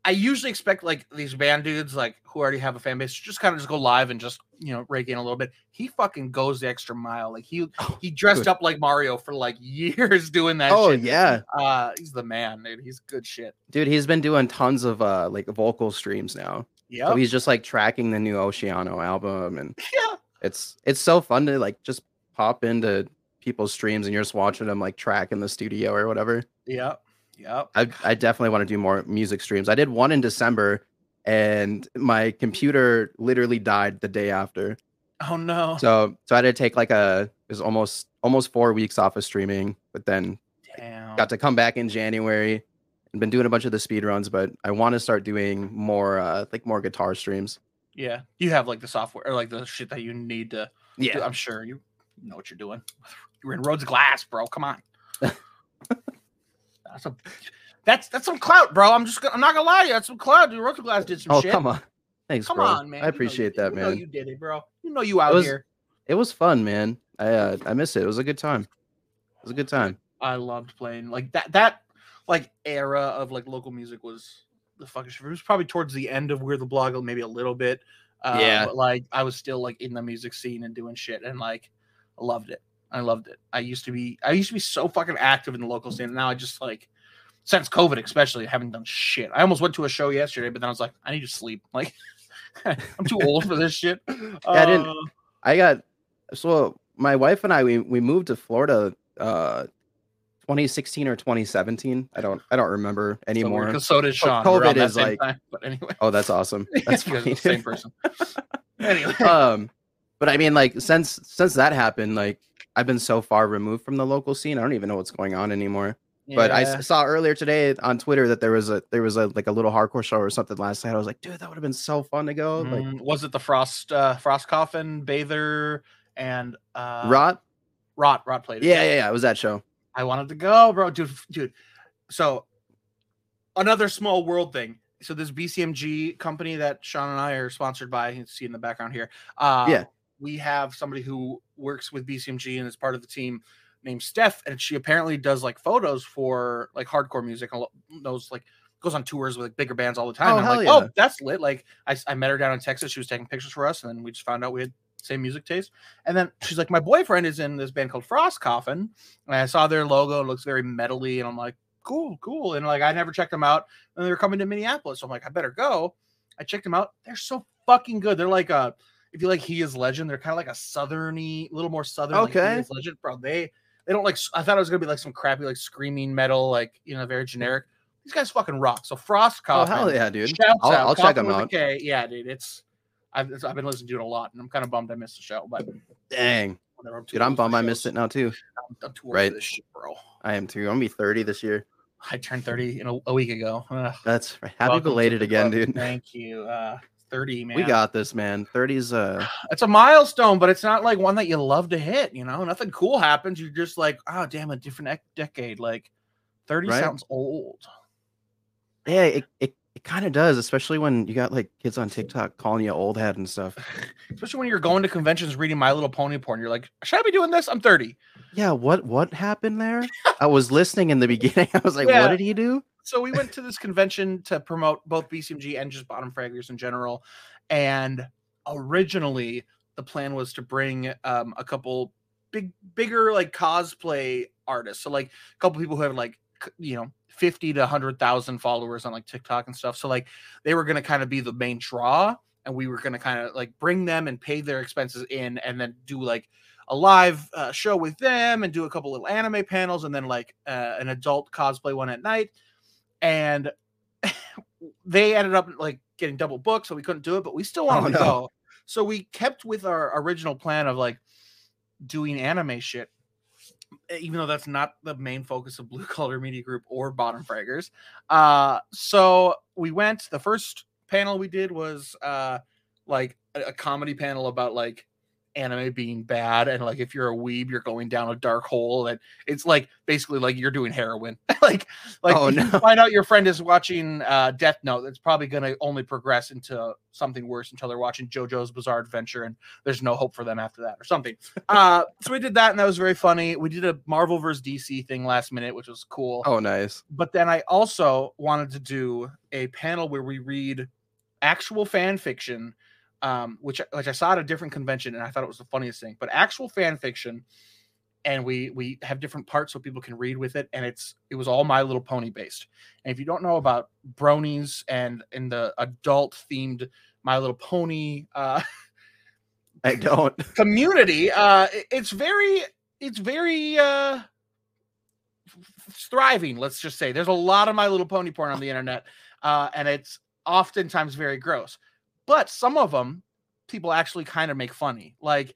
I usually expect like these band dudes like who already have a fan base just kind of just go live and just you know rake in a little bit. He fucking goes the extra mile. Like he Oh, he dressed up like Mario for like years doing that oh shit. yeah Uh he's the man, dude. He's good shit. dude he's been doing tons of uh like vocal streams now Yeah. so he's just like tracking the new oceano album and yeah. it's it's so fun to like just pop into people's streams and you're just watching them like track in the studio or whatever Yeah. Yep. I, I definitely want to do more music streams. I did one in December, and my computer literally died the day after. Oh no. So so I had to take like a it was almost almost four weeks off of streaming, but then Damn. got to come back in January and been doing a bunch of the speed runs. But I want to start doing more uh like more guitar streams. Yeah. You have like the software or like the shit that you need to. do. Yeah, I'm sure you know what you're doing. You're in Rhodes Glass, bro. Come on. that's a. That's that's some clout, bro. I'm just gonna, I'm not gonna lie to you. That's some clout. Dude, Rhodes Glass did some Oh shit. come on, thanks, Come bro. on, man. I You know you appreciate that, you know man. you did it, bro. You know you out was- here. It was fun, man. I uh, I miss it. It was a good time. It was a good time. I loved playing like that. That like era of like local music was the fucking. It was probably towards the end of We're the Blog, maybe a little bit. Uh, Yeah. But like I was still like in the music scene and doing shit, and like I loved it. I loved it. I used to be. I used to be so fucking active in the local scene. Now I just like since COVID, especially, I haven't done shit. I almost went to a show yesterday, but then I was like, I need to sleep. Like I'm too old for this shit. I didn't- Uh, I got so my wife and I we we moved to Florida uh 2016 or 2017. I don't I don't remember anymore. Because so did Oh, Sean. COVID around that is like- time. But anyway, oh, that's awesome. That's you guys are funny. the same person. anyway, um but I mean like since since that happened like I've been so far removed from the local scene. I don't even know what's going on anymore. But I saw earlier today on Twitter that there was a there was a like a little hardcore show or something last night. I was like, dude, that would have been so fun to go. Like Mm, was it the Frost uh Frost Coffin, Bather, and uh Rot. Rot Rot played. Yeah, yeah, yeah. It was that show. I wanted to go, bro. Dude, dude. So another small world thing. So this BCMG company that Sean and I are sponsored by, you can see in the background here. Uh Yeah. We have somebody who works with BCMG and is part of the team named Steph, and she apparently does like photos for like hardcore music and knows like goes on tours with like bigger bands all the time. Oh, And I'm like, oh, yeah. oh, that's lit. Like I, I met her down in Texas. She was taking pictures for us, and then we just found out we had same music taste. And then she's like, my boyfriend is in this band called Frost Coffin, and I saw their logo. It looks very metally, and I'm like, cool, cool. And like I never checked them out, and they were coming to Minneapolis. So I'm like, I better go. I checked them out. They're so fucking good. They're like a if you like He Is Legend, they're kind of like a southerny, little more southern. like He Okay. Is Legend, bro. They they don't like. I thought it was gonna be like some crappy like screaming metal, like you know, very generic. These guys fucking rock. So Frost Oh Coffin. hell yeah, dude. Shouts I'll, out. I'll check them out. K. Yeah, dude. It's I've, it's- I've been listening to it a lot, and I'm kind of bummed I missed the show. But Dang, whatever, I'm dude, I'm bummed I missed it now too. I'm, I'm too old Right. for this shit, bro. I am too. I'm gonna be 30 this year. I turned 30 in a, a week ago. Ugh. That's right. happy Welcome belated again, dude. Thank you. Uh, 30, man. We got this, man. 30's a it's a milestone, but it's not like one that you love to hit. You know, nothing cool happens. You're just like, oh, damn, a different ec- decade. Like, 30 Right. sounds old. yeah, it, it, it kind of does, especially when you got like kids on TikTok calling you old head and stuff. Especially when you're going to conventions reading My Little Pony porn. You're like, should I be doing this? I'm 30. Yeah, what what happened there? I was listening in the beginning. I was like, Yeah. what did he do? So we went to this convention to promote both BCMG and just bottom fraggers in general. And originally the plan was to bring um, a couple big, bigger like cosplay artists. So like a couple people who have like you know 50 to 100,000 followers on like TikTok and stuff. So like they were going to kind of be the main draw and we were going to kind of like bring them and pay their expenses in and then do like a live uh, show with them and do a couple little anime panels and then like uh, an adult cosplay one at night and they ended up like getting double booked, so we couldn't do it. But we still wanted Oh, to no. go, so we kept with our original plan of like doing anime shit, even though that's not the main focus of Blue Collar Media Group or Bottom Fraggers. Uh, so we went. The first panel we did was uh, like a, a comedy panel about like anime being bad and like if you're a weeb you're going down a dark hole and it's like basically like you're doing heroin like like Oh, no. find out your friend is watching uh death note it's probably going to only progress into something worse until they're watching jojo's bizarre adventure and there's no hope for them after that or something uh so we did that and that was very funny we did a marvel vs dc thing last minute which was cool Oh, nice. but then I also wanted to do a panel where we read actual fan fiction, um, which which I saw at a different convention, and I thought it was the funniest thing. But actual fan fiction, and we we have different parts so people can read with it, and it's it was all My Little Pony based. And if you don't know about bronies and in the adult themed My Little Pony uh, I don't. community, uh, it's very it's very uh, thriving. Let's just say there's a lot of My Little Pony porn on the internet, uh, and it's oftentimes very gross. But some of them people actually kind of make funny. Like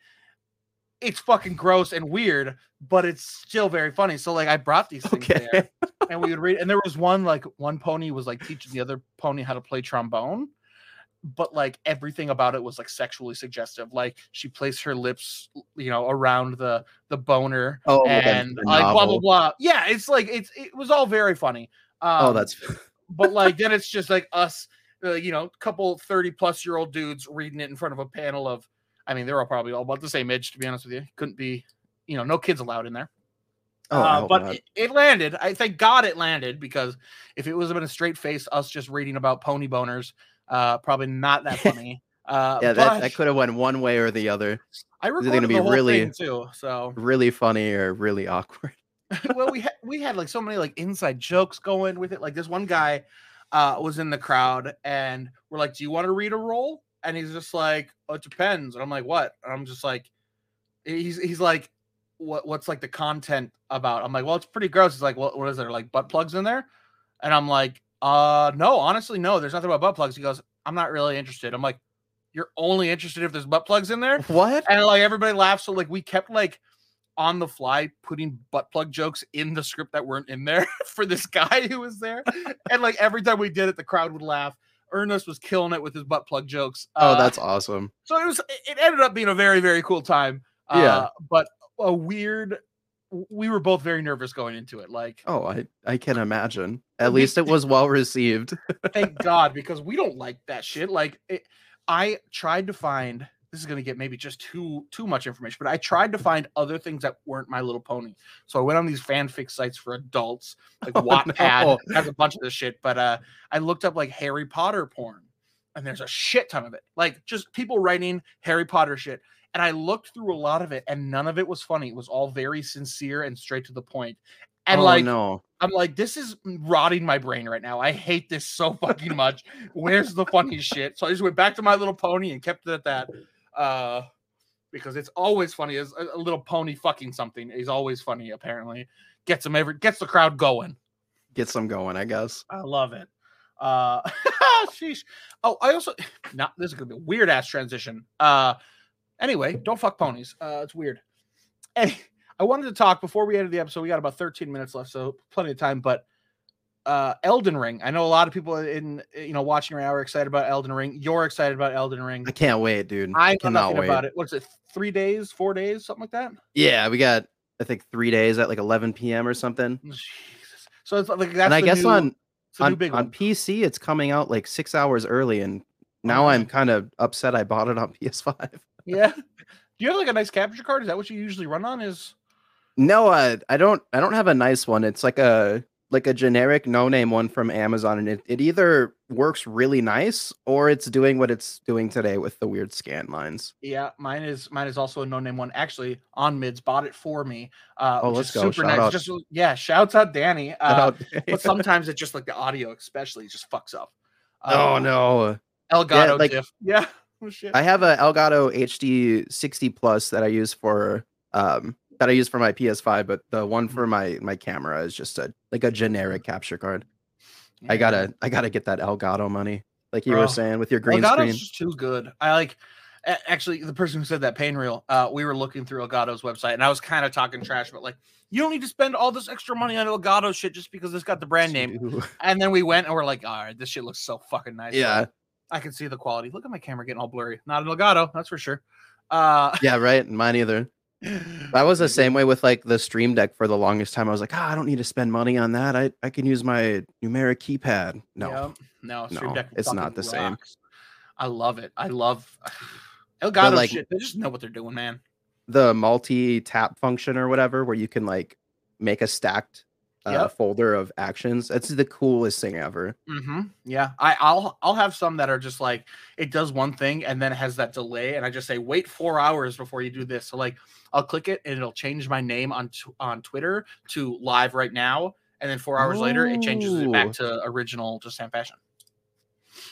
it's fucking gross and weird, but it's still very funny. So like I brought these things Okay. there and we would read and there was one like one pony was like teaching the other pony how to play trombone but like everything about it was like sexually suggestive like she placed her lips you know around the the boner Oh, and like blah blah blah yeah it's like it's it was all very funny um, oh, that's but like then it's just like us uh, you know couple 30 plus year old dudes reading it in front of a panel of i mean they're all probably all about the same age to be honest with you couldn't be you know no kids allowed in there oh, uh, but it, it landed. I thank God it landed because if it was been a straight face, us just reading about pony boners, uh, probably not that funny. Uh, yeah, that, that could have went one way or the other. I gonna be the whole really- thing too. So Really funny or really awkward. well, we had we had like so many like inside jokes going with it. Like this one guy uh, was in the crowd, and we're like, "Do you want to read a role?" And he's just like, "Oh, it depends." And I'm like, "What?" And I'm just like, he's he's like, "What what's like the content about?" I'm like, "Well, it's pretty gross." He's like, "What what is there like butt plugs in there?" And I'm like, "Uh, no, honestly, no. There's nothing about butt plugs." He goes, "I'm not really interested." I'm like, "You're only interested if there's butt plugs in there?" What? and like everybody laughs. So like we kept like on the fly putting butt plug jokes in the script that weren't in there for this guy who was there. and like every time we did it, the crowd would laugh. Ernest was killing it with his butt plug jokes. Oh, Uh, that's awesome. so it was. It ended up being a very very cool time. Uh, Yeah. but a weird. We were both very nervous going into it. Like, Oh, I I can imagine. At least it was well received. thank God, because we don't like that shit. Like, it, I tried to find. This is gonna get maybe just too too much information, but I tried to find other things that weren't My Little Pony. So I went on these fanfic sites for adults, like Oh, Wattpad no. has a bunch of this shit. But uh, I looked up like Harry Potter porn, and there's a shit ton of it. Like just people writing Harry Potter shit. And I looked through a lot of it, and none of it was funny. It was all very sincere and straight to the point. And oh, like, no. I'm like, this is rotting my brain right now. I hate this so fucking much. Where's the funny shit? So I just went back to my little pony and kept it at that. Uh because it's always funny as a, a little pony fucking something is always funny, apparently. Gets them every gets the crowd going. Gets them going, I guess. I love it. Uh sheesh. Oh, I also not this is gonna be a weird ass transition. Uh anyway, don't fuck ponies. Uh it's weird. Hey, I wanted to talk before we ended the episode. We got about 13 minutes left, so plenty of time, but uh Elden Ring. I know a lot of people in you know watching right now are excited about Elden Ring. You're excited about Elden Ring. I can't wait, dude. I know cannot wait. about it. What's it? Three days, four days, something like that. Yeah, we got I think three days at like 11 p.m. or something. Jesus. So it's like that's and I guess new, on it's the new on, big on one. PC it's coming out like six hours early, and now I'm Mm. kind of upset I bought it on PS5. Yeah. Do you have like a nice capture card? Is that what you usually run on? Is No, uh, I don't. I don't have a nice one. It's like a like a generic no name one from Amazon, and it, it either works really nice or it's doing what it's doing today with the weird scan lines. yeah, mine is mine is also a no name one. Actually, on mids bought it for me. Uh, Oh, let's go. Super Shout nice. out. Just yeah, shouts out Danny. Shout Uh, out- but sometimes it's just like the audio, especially, just fucks up. oh Uh, no, Elgato like- diff. Yeah. Oh, shit. I have a Elgato HD 60 Plus that I use for um that I use for my PS5, but the one Mm-hmm. for my my camera is just a like a generic capture card. I gotta I gotta get that Elgato money, like you Bro, were saying with your green Elgato's screen. just too good. I like actually the person who said that pain reel. Uh, we were looking through Elgato's website, and I was kind of talking trash, but like you don't need to spend all this extra money on Elgato shit just because it's got the brand name. And then we went and we're like, all right, this shit looks so fucking nice. Like, Yeah, I can see the quality. Look at my camera getting all blurry. Not an Elgato, that's for sure. Uh, yeah, right. Mine either. I was the same way with like the Stream Deck for the longest time. I was like, ah, I don't need to spend money on that. I, I can use my numeric keypad. No, Yep. no, Stream No, Deck it's not the same. I love it. I love Elgato like- shit. They just know what they're doing, man. the multi tap function or whatever, where you can like make a stacked uh, Yep. folder of actions. That's the coolest thing ever. Mm-hmm. Yeah, I, I'll I'll have some that are just like it does one thing and then it has that delay, and I just say wait four hours before you do this. So like I'll click it and it'll change my name on t- on Twitter to live right now, and then four hours later it changes it back to original just Sam Fashion.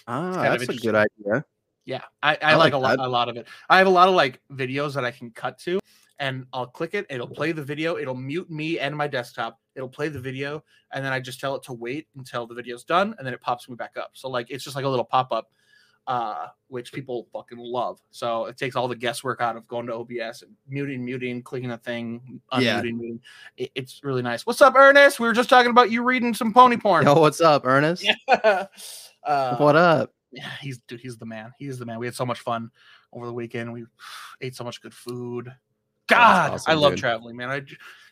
Ah, that's a good idea. Yeah, I, I, I like, like a lot, that. a lot of it. I have a lot of like videos that I can cut to, and I'll click it. It'll play the video. It'll mute me and my desktop. It'll play the video, and then I just tell it to wait until the video's done, and then it pops me back up. So like it's just like a little pop up, uh, which people fucking love. So it takes all the guesswork out of going to OBS and muting, muting, clicking a thing, unmuting, Yeah. muting. It- it's really nice. What's up, Ernest? We were just talking about you reading some pony porn. Yo, what's up, Ernest? uh, What up? yeah, he's dude, he's the man. He's the man. We had so much fun over the weekend. We ate so much good food. God, I love dude. traveling, man. I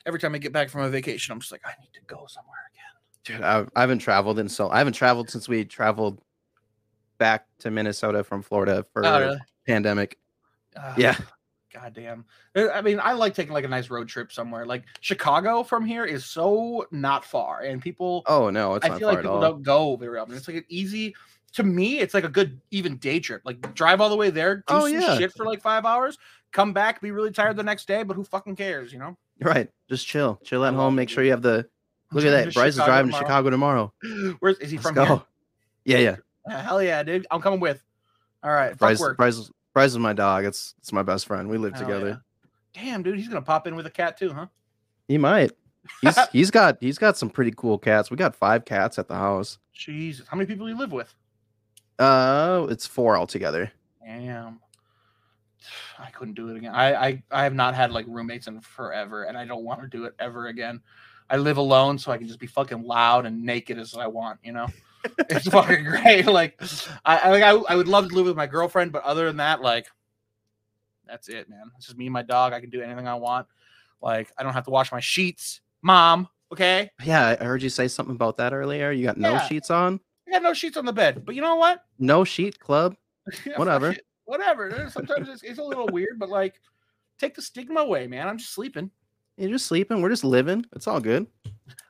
every time I get back from a vacation, I'm just like, I need to go somewhere again. Dude, I, I haven't traveled in so I haven't traveled since we traveled back to Minnesota from Florida for Oh, really? pandemic. Ah, Yeah. God damn. Uh, I mean, I like taking like a nice road trip somewhere. Like Chicago from here is so not far, and people. Oh no, it's I feel like people don't go very often. It's like an easy. To me, it's like a good even day trip. Like drive all the way there, do Oh, some yeah. shit for like five hours, come back, be really tired the next day, but who fucking cares, you know? Right, just chill, chill at home. Make sure you have the. Look at that. Bryce is Chicago driving to. Chicago tomorrow. Where's is he Let's from? go. Here? Yeah, yeah. Uh, hell yeah, dude! I'm coming with. All right, fuck Bryce, work. Bryce, Bryce is my dog. It's it's my best friend. We live Hell together. yeah. Damn, dude, he's gonna pop in with a cat too, huh? He might. He's he's got he's got some pretty cool cats. We got five cats at the house. Jesus, how many people do you live with? Uh, it's four altogether. Damn, I couldn't do it again. I I, I have not had like roommates in forever, and I don't want to do it ever again. I live alone, so I can just be fucking loud and naked as I want. You know, it's fucking great. Like, I I, like, I I would love to live with my girlfriend, but other than that, like, that's it, man. It's just me and my dog. I can do anything I want. Like, I don't have to wash my sheets, mom. Okay, Yeah, I heard you say something about that earlier. You got no Yeah. sheets on, I got no sheets on the bed, but you know what? no sheet club. Yeah, Whatever. Whatever. Sometimes it's, it's a little weird, but like, take the stigma away, man. I'm just sleeping. You're just sleeping. We're just living. It's all good.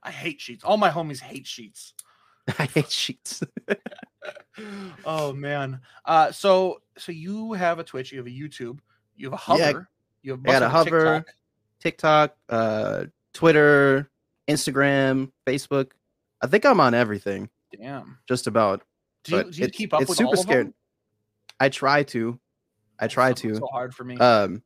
I hate sheets. All my homies hate sheets. I hate sheets. oh man. Uh, so so you have a Twitch, you have a YouTube, you have a hover, Yeah, you have I got a hover. TikTok. TikTok, uh, Twitter, Instagram, Facebook. I think I'm on everything. Damn. Just about. Do you, do you keep up it's with super all of scared. I try to. I try to. So hard for me. um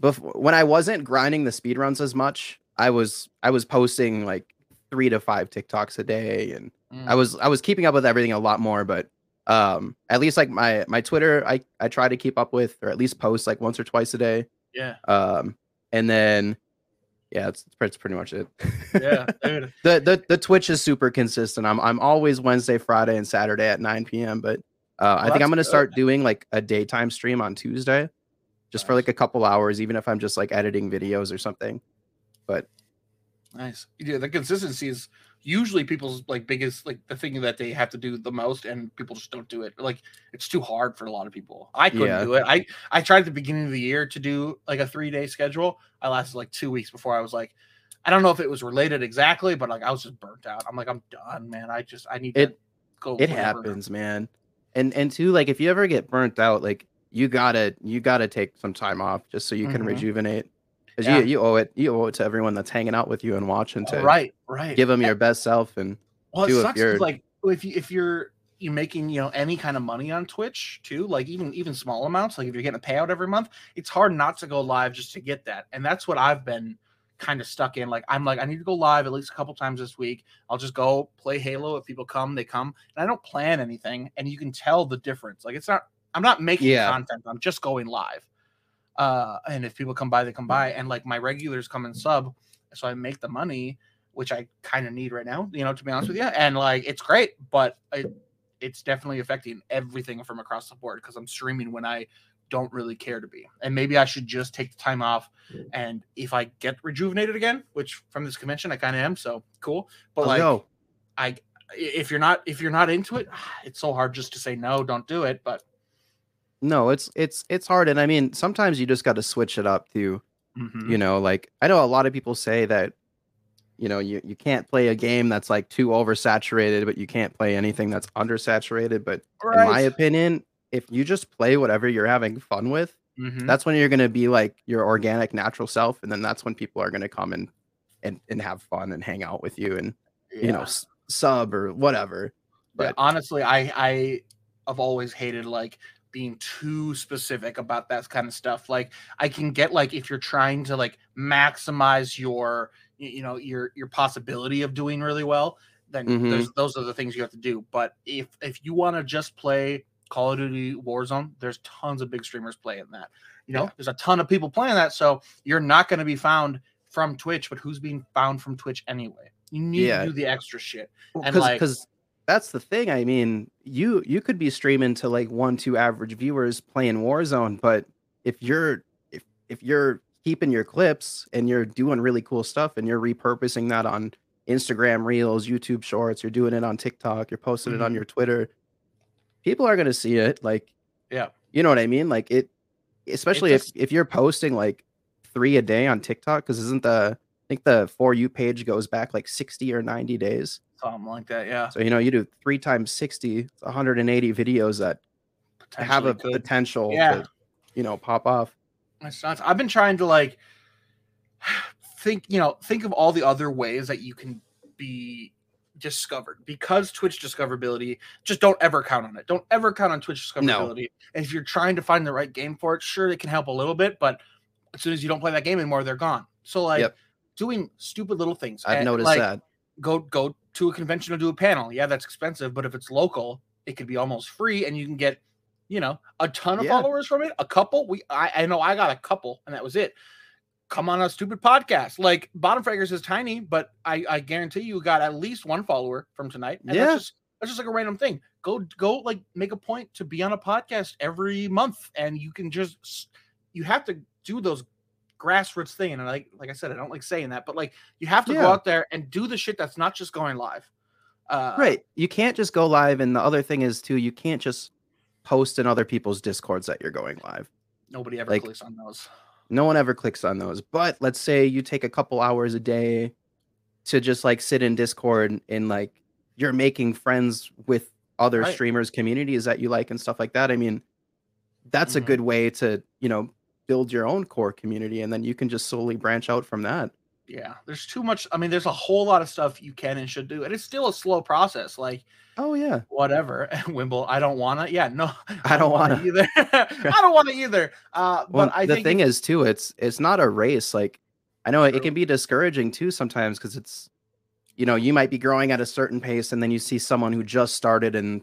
before when i wasn't grinding the speed runs as much i was i was posting like three to five tiktoks a day and Mm. i was i was keeping up with everything a lot more but um at least like my my twitter i i try to keep up with or at least post like once or twice a day yeah. um and then yeah it's, it's pretty much it Yeah, dude. the, the the twitch is super consistent i'm i'm always wednesday friday and saturday at 9 p.m but uh, i think i'm gonna start doing like a daytime stream on tuesday just for like a couple hours even if i'm just like editing videos or something but Nice. Yeah, the consistency is usually people's like biggest like the thing that they have to do the most, and people just don't do it. Like it's too hard for a lot of people. I couldn't Yeah. do it. I I tried at the beginning of the year to do like a three day schedule. I lasted like two weeks before I was like, I don't know if it was related exactly, but like I was just burnt out. I'm like, I'm done, man. I just I need to It- go. it wherever. happens man and and two like if you ever get burnt out like you gotta you gotta take some time off just so you can Mhm. rejuvenate because Yeah. you, you owe it you owe it to everyone that's hanging out with you and watching to Right, right. give them your best self and Well, it do if like if you if you're you're making you know any kind of money on Twitch too, like even even small amounts, like if you're getting a payout every month, it's hard not to go live just to get that. And that's what I've been kind of stuck in. Like I'm like I need to go live at least a couple times this week. I'll just go play Halo. If people come, they come, and I don't plan anything. And you can tell the difference. Like it's not I'm not making Yeah. content. I'm just going live. Uh, and if people come by, they come by, and like my regulars come and sub, so I make the money which I kind of need right now, you know, to be honest with you. And like, it's great, but it, it's definitely affecting everything from across the board because I'm streaming when I don't really care to be. And maybe I should just take the time off. And if I get rejuvenated again, which from this convention I kind of am, so cool. But let's like, go I if you're not if you're not into it, it's so hard just to say no, don't do it. But no it's it's it's hard and i mean sometimes you just got to switch it up to mhm. you know like i know a lot of people say that you know you, you can't play a game that's like too oversaturated but you can't play anything that's undersaturated but in my opinion if you just play whatever you're having fun with Mhm. that's when you're going to be like your organic natural self and then that's when people are going to come and, and and have fun and hang out with you and you know s- sub or whatever Yeah, but honestly, I I have always hated like being too specific about that kind of stuff. Like I can get like if you're trying to like maximize your you know your your possibility of doing really well, then Mhm. those are the things you have to do. But if if you want to just play Call of Duty Warzone, there's tons of big streamers playing that. You know, Yeah. there's a ton of people playing that, so you're not going to be found from Twitch. But who's being found from Twitch anyway? You need Yeah. to do the extra shit. And, because like- because that's the thing. I mean, you you could be streaming to like one two average viewers playing Warzone, but if you're if if you're keeping your clips and you're doing really cool stuff and you're repurposing that on Instagram Reels, YouTube Shorts, you're doing it on TikTok, you're posting it on Mhm. your Twitter, people are gonna see it. Like, Yeah. you know what I mean? Like it, especially just- if if you're posting like three a day on TikTok, because isn't the I think the for you page goes back like 60 or 90 days. Something like that, yeah. So you know, you do three times 60, 180 videos that have a could. potential Yeah. to, you know, pop off. It's nuts. I've been trying to like think, you know, think of all the other ways that you can be discovered because Twitch discoverability. Just don't ever count on it. Don't ever count on Twitch discoverability. And if you're trying to find the right game for it, sure it can help a little bit, but as soon as you don't play that game anymore, they're gone. So like Yep. doing stupid little things. I've and, noticed like, that. Go go to a convention or do a panel. Yeah, that's expensive, but if it's local, it could be almost free, and you can get, you know, a ton of Yeah. followers from it. A couple. We I, I know I got a couple, and that was it. Come on a stupid podcast. Like Bottom Fraggers is tiny, but I, I guarantee you got at least one follower from tonight. And Yeah. that's just that's just like a random thing. Go go like make a point to be on a podcast every month, and you can just you have to do those grassroots thing. And like like I said, I don't like saying that, but like you have to go out there and do the shit that's not just going live. Uh, Right. You can't just go live. And the other thing is too, you can't just post in other people's discords that you're going live. Nobody ever Like- clicks on those. No one ever clicks on those. But let's say you take a couple hours a day to just like sit in Discord and like you're making friends with other Right. streamers, communities that you like and stuff like that. I mean, that's Mhm. a good way to, you know, build your own core community and then you can just slowly branch out from that. Yeah, there's too much. I mean, there's a whole lot of stuff you can and should do, and it's still a slow process. Like Oh yeah. whatever, Wimble. I don't want to. Yeah, no, I don't wanna wanna. either. I don't want to either. Uh, Well, but I think the thing is too, it's it's not a race. Like I know it can be discouraging too sometimes because it's you know, you might be growing at a certain pace and then you see someone who just started and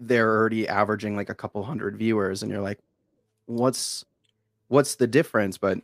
they're already averaging like a couple hundred viewers and you're like, what's what's the difference? But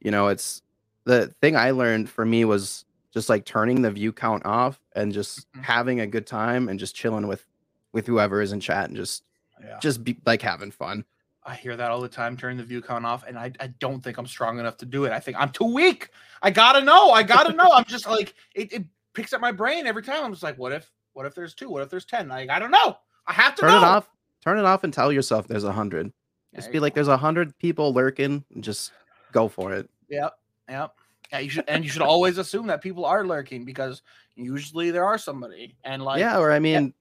you know, it's the thing I learned for me was just like turning the view count off and just Mhm. having a good time and just chilling with with whoever is in chat and just yeah, just be like having fun. I hear that all the time. Turn the view count off, and I, I don't think I'm strong enough to do it. I think I'm too weak. I gotta know. I gotta know. I'm just like it, it picks up my brain every time. I'm just like, what if what if there's two? What if there's ten? Like I don't know. I have to turn know. it off turn it off and tell yourself there's a hundred just be you like go. there's a hundred people lurking and just go for it Yep. Yep. Yeah, you should, and you should always assume that people are lurking because usually there are somebody. And like, yeah or i mean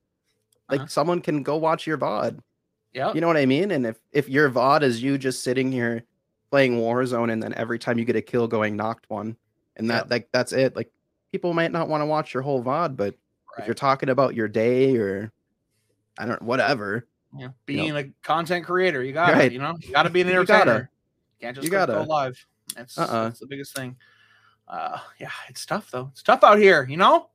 like Uh-huh. someone can go watch your vod yeah, you know what i mean and if if your vod is you just sitting here playing warzone and then every time you get a kill going knocked one and that Yep. like that's it like people might not want to watch your whole vod but if you're talking about your day or i don't whatever yeah. being a content creator, you got to, Right. you know, you got to be an entertainer. You gotta. You can't just You go gotta. live. That's, Uh-uh. that's the biggest thing. Uh, yeah, it's tough though. It's tough out here, you know.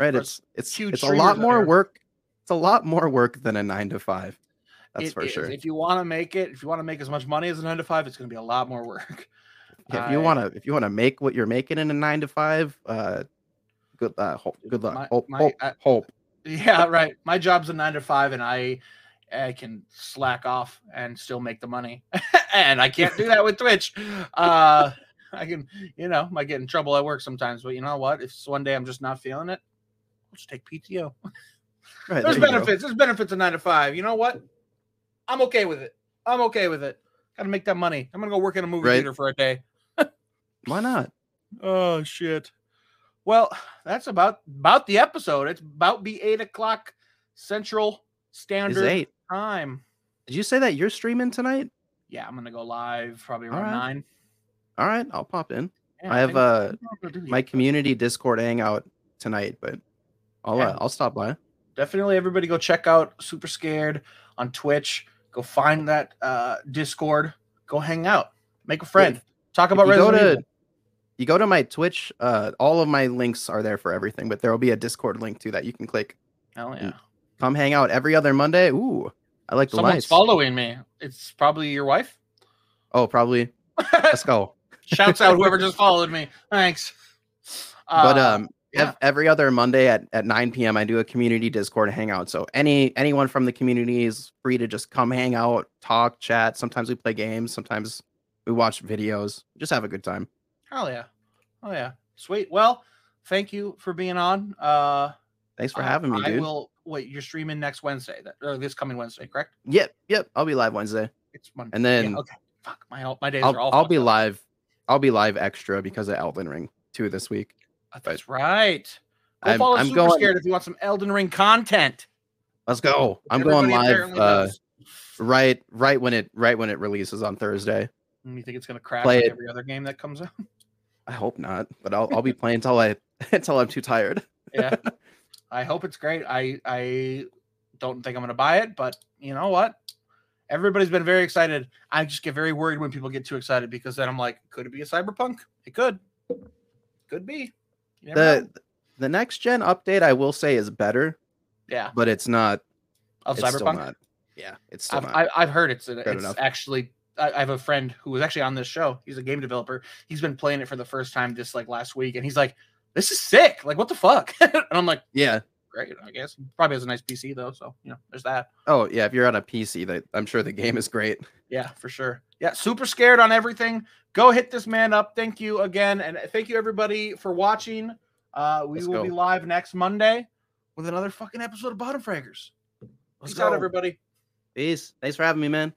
right it's it's huge it's a lot more work it's a lot more work than a nine to five that's It for is. sure If you want to make it, if you want to make as much money as a nine to five, it's going to be a lot more work. Yeah, if you want to if you want to make what you're making in a nine to five uh good uh hope, good luck My- hope my- hope, I- hope Yeah, right. My job's a nine to five, and I I can slack off and still make the money, and I can't do that with Twitch. Uh, I can, you know, might get in trouble at work sometimes, but you know what? If one day I'm just not feeling it, I'll just take PTO. right There's there benefits. There's benefits of nine to five. You know what? I'm okay with it. I'm okay with it. Got to make that money. I'm gonna go work in a movie Right. theater for a day. why not Oh shit. Well, that's about about the episode. It's about be eight o'clock Central Standard eight Time. did you say that you're streaming tonight Yeah, I'm gonna go live probably around Alright. nine. all right i'll pop in Yeah, I have, uh, think I'm gonna do my community discord hangout tonight but i'll Yeah. uh, i'll stop by definitely everybody go check out Super Scared on Twitch. Go find that uh, Discord. Go hang out. Make a friend. Talk about go Resident to Evil. you go to my Twitch, uh, all of my links are there for everything, but there will be a Discord link too that you can click. Hell yeah. Come hang out every other Monday. Ooh, I like the Someone's lights. following me. It's probably your wife. Oh, probably. Let's go. Shouts out whoever just followed me. Thanks. but Uh, um, yeah. every other Monday at, at 9 p.m. I do a community Discord hangout. So any anyone from the community is free to just come hang out, talk, chat. Sometimes we play games. Sometimes we watch videos. Just have a good time. Hell yeah. Oh yeah. Sweet. Well, thank you for being on. Uh Thanks for having me, I dude. will wait, you're streaming next Wednesday, that or this coming Wednesday, correct? Yep, yep. I'll be live Wednesday, It's Monday. and Yeah, then okay. Fuck my my days I'll are all I'll be up. live. I'll be live extra because of Elden Ring too this week. Uh, That's right. Go I'm- follow I'm Super going- Scared if you want some Elden Ring content. Let's go. I'm going live uh, right right when it right when it releases on Thursday. And you think it's gonna crash play like it. every other game that comes out? I hope not, but I'll I'll be playing until I until I'm too tired. yeah. I hope it's great. I I don't think I'm gonna buy it, but you know what? Everybody's been very excited. I just get very worried when people get too excited because then I'm like, could it be a cyberpunk? It could. Could be. Never know. The the next gen update I will say is better, yeah, but it's not. of it's cyberpunk. not. Yeah, it's still I've, not. I, I've heard it's it's enough. actually. I, I have a friend who was actually on this show. He's a game developer. He's been playing it for the first time this like last week, and he's like, "This is sick! Like, what the fuck?" and I'm like, yeah. "Great, I guess." Probably has a nice PC though, so you know, there's that. Oh yeah. If you're on a PC, that I'm sure the game is great. Yeah, for sure. Yeah, super scared on everything. Go hit this man up. Thank you again, and thank you everybody for watching. Uh, we Let's will go. be live next Monday with another fucking episode of Bottom Fraggers. Let's Peace out, everybody. Peace. Thanks for having me, man.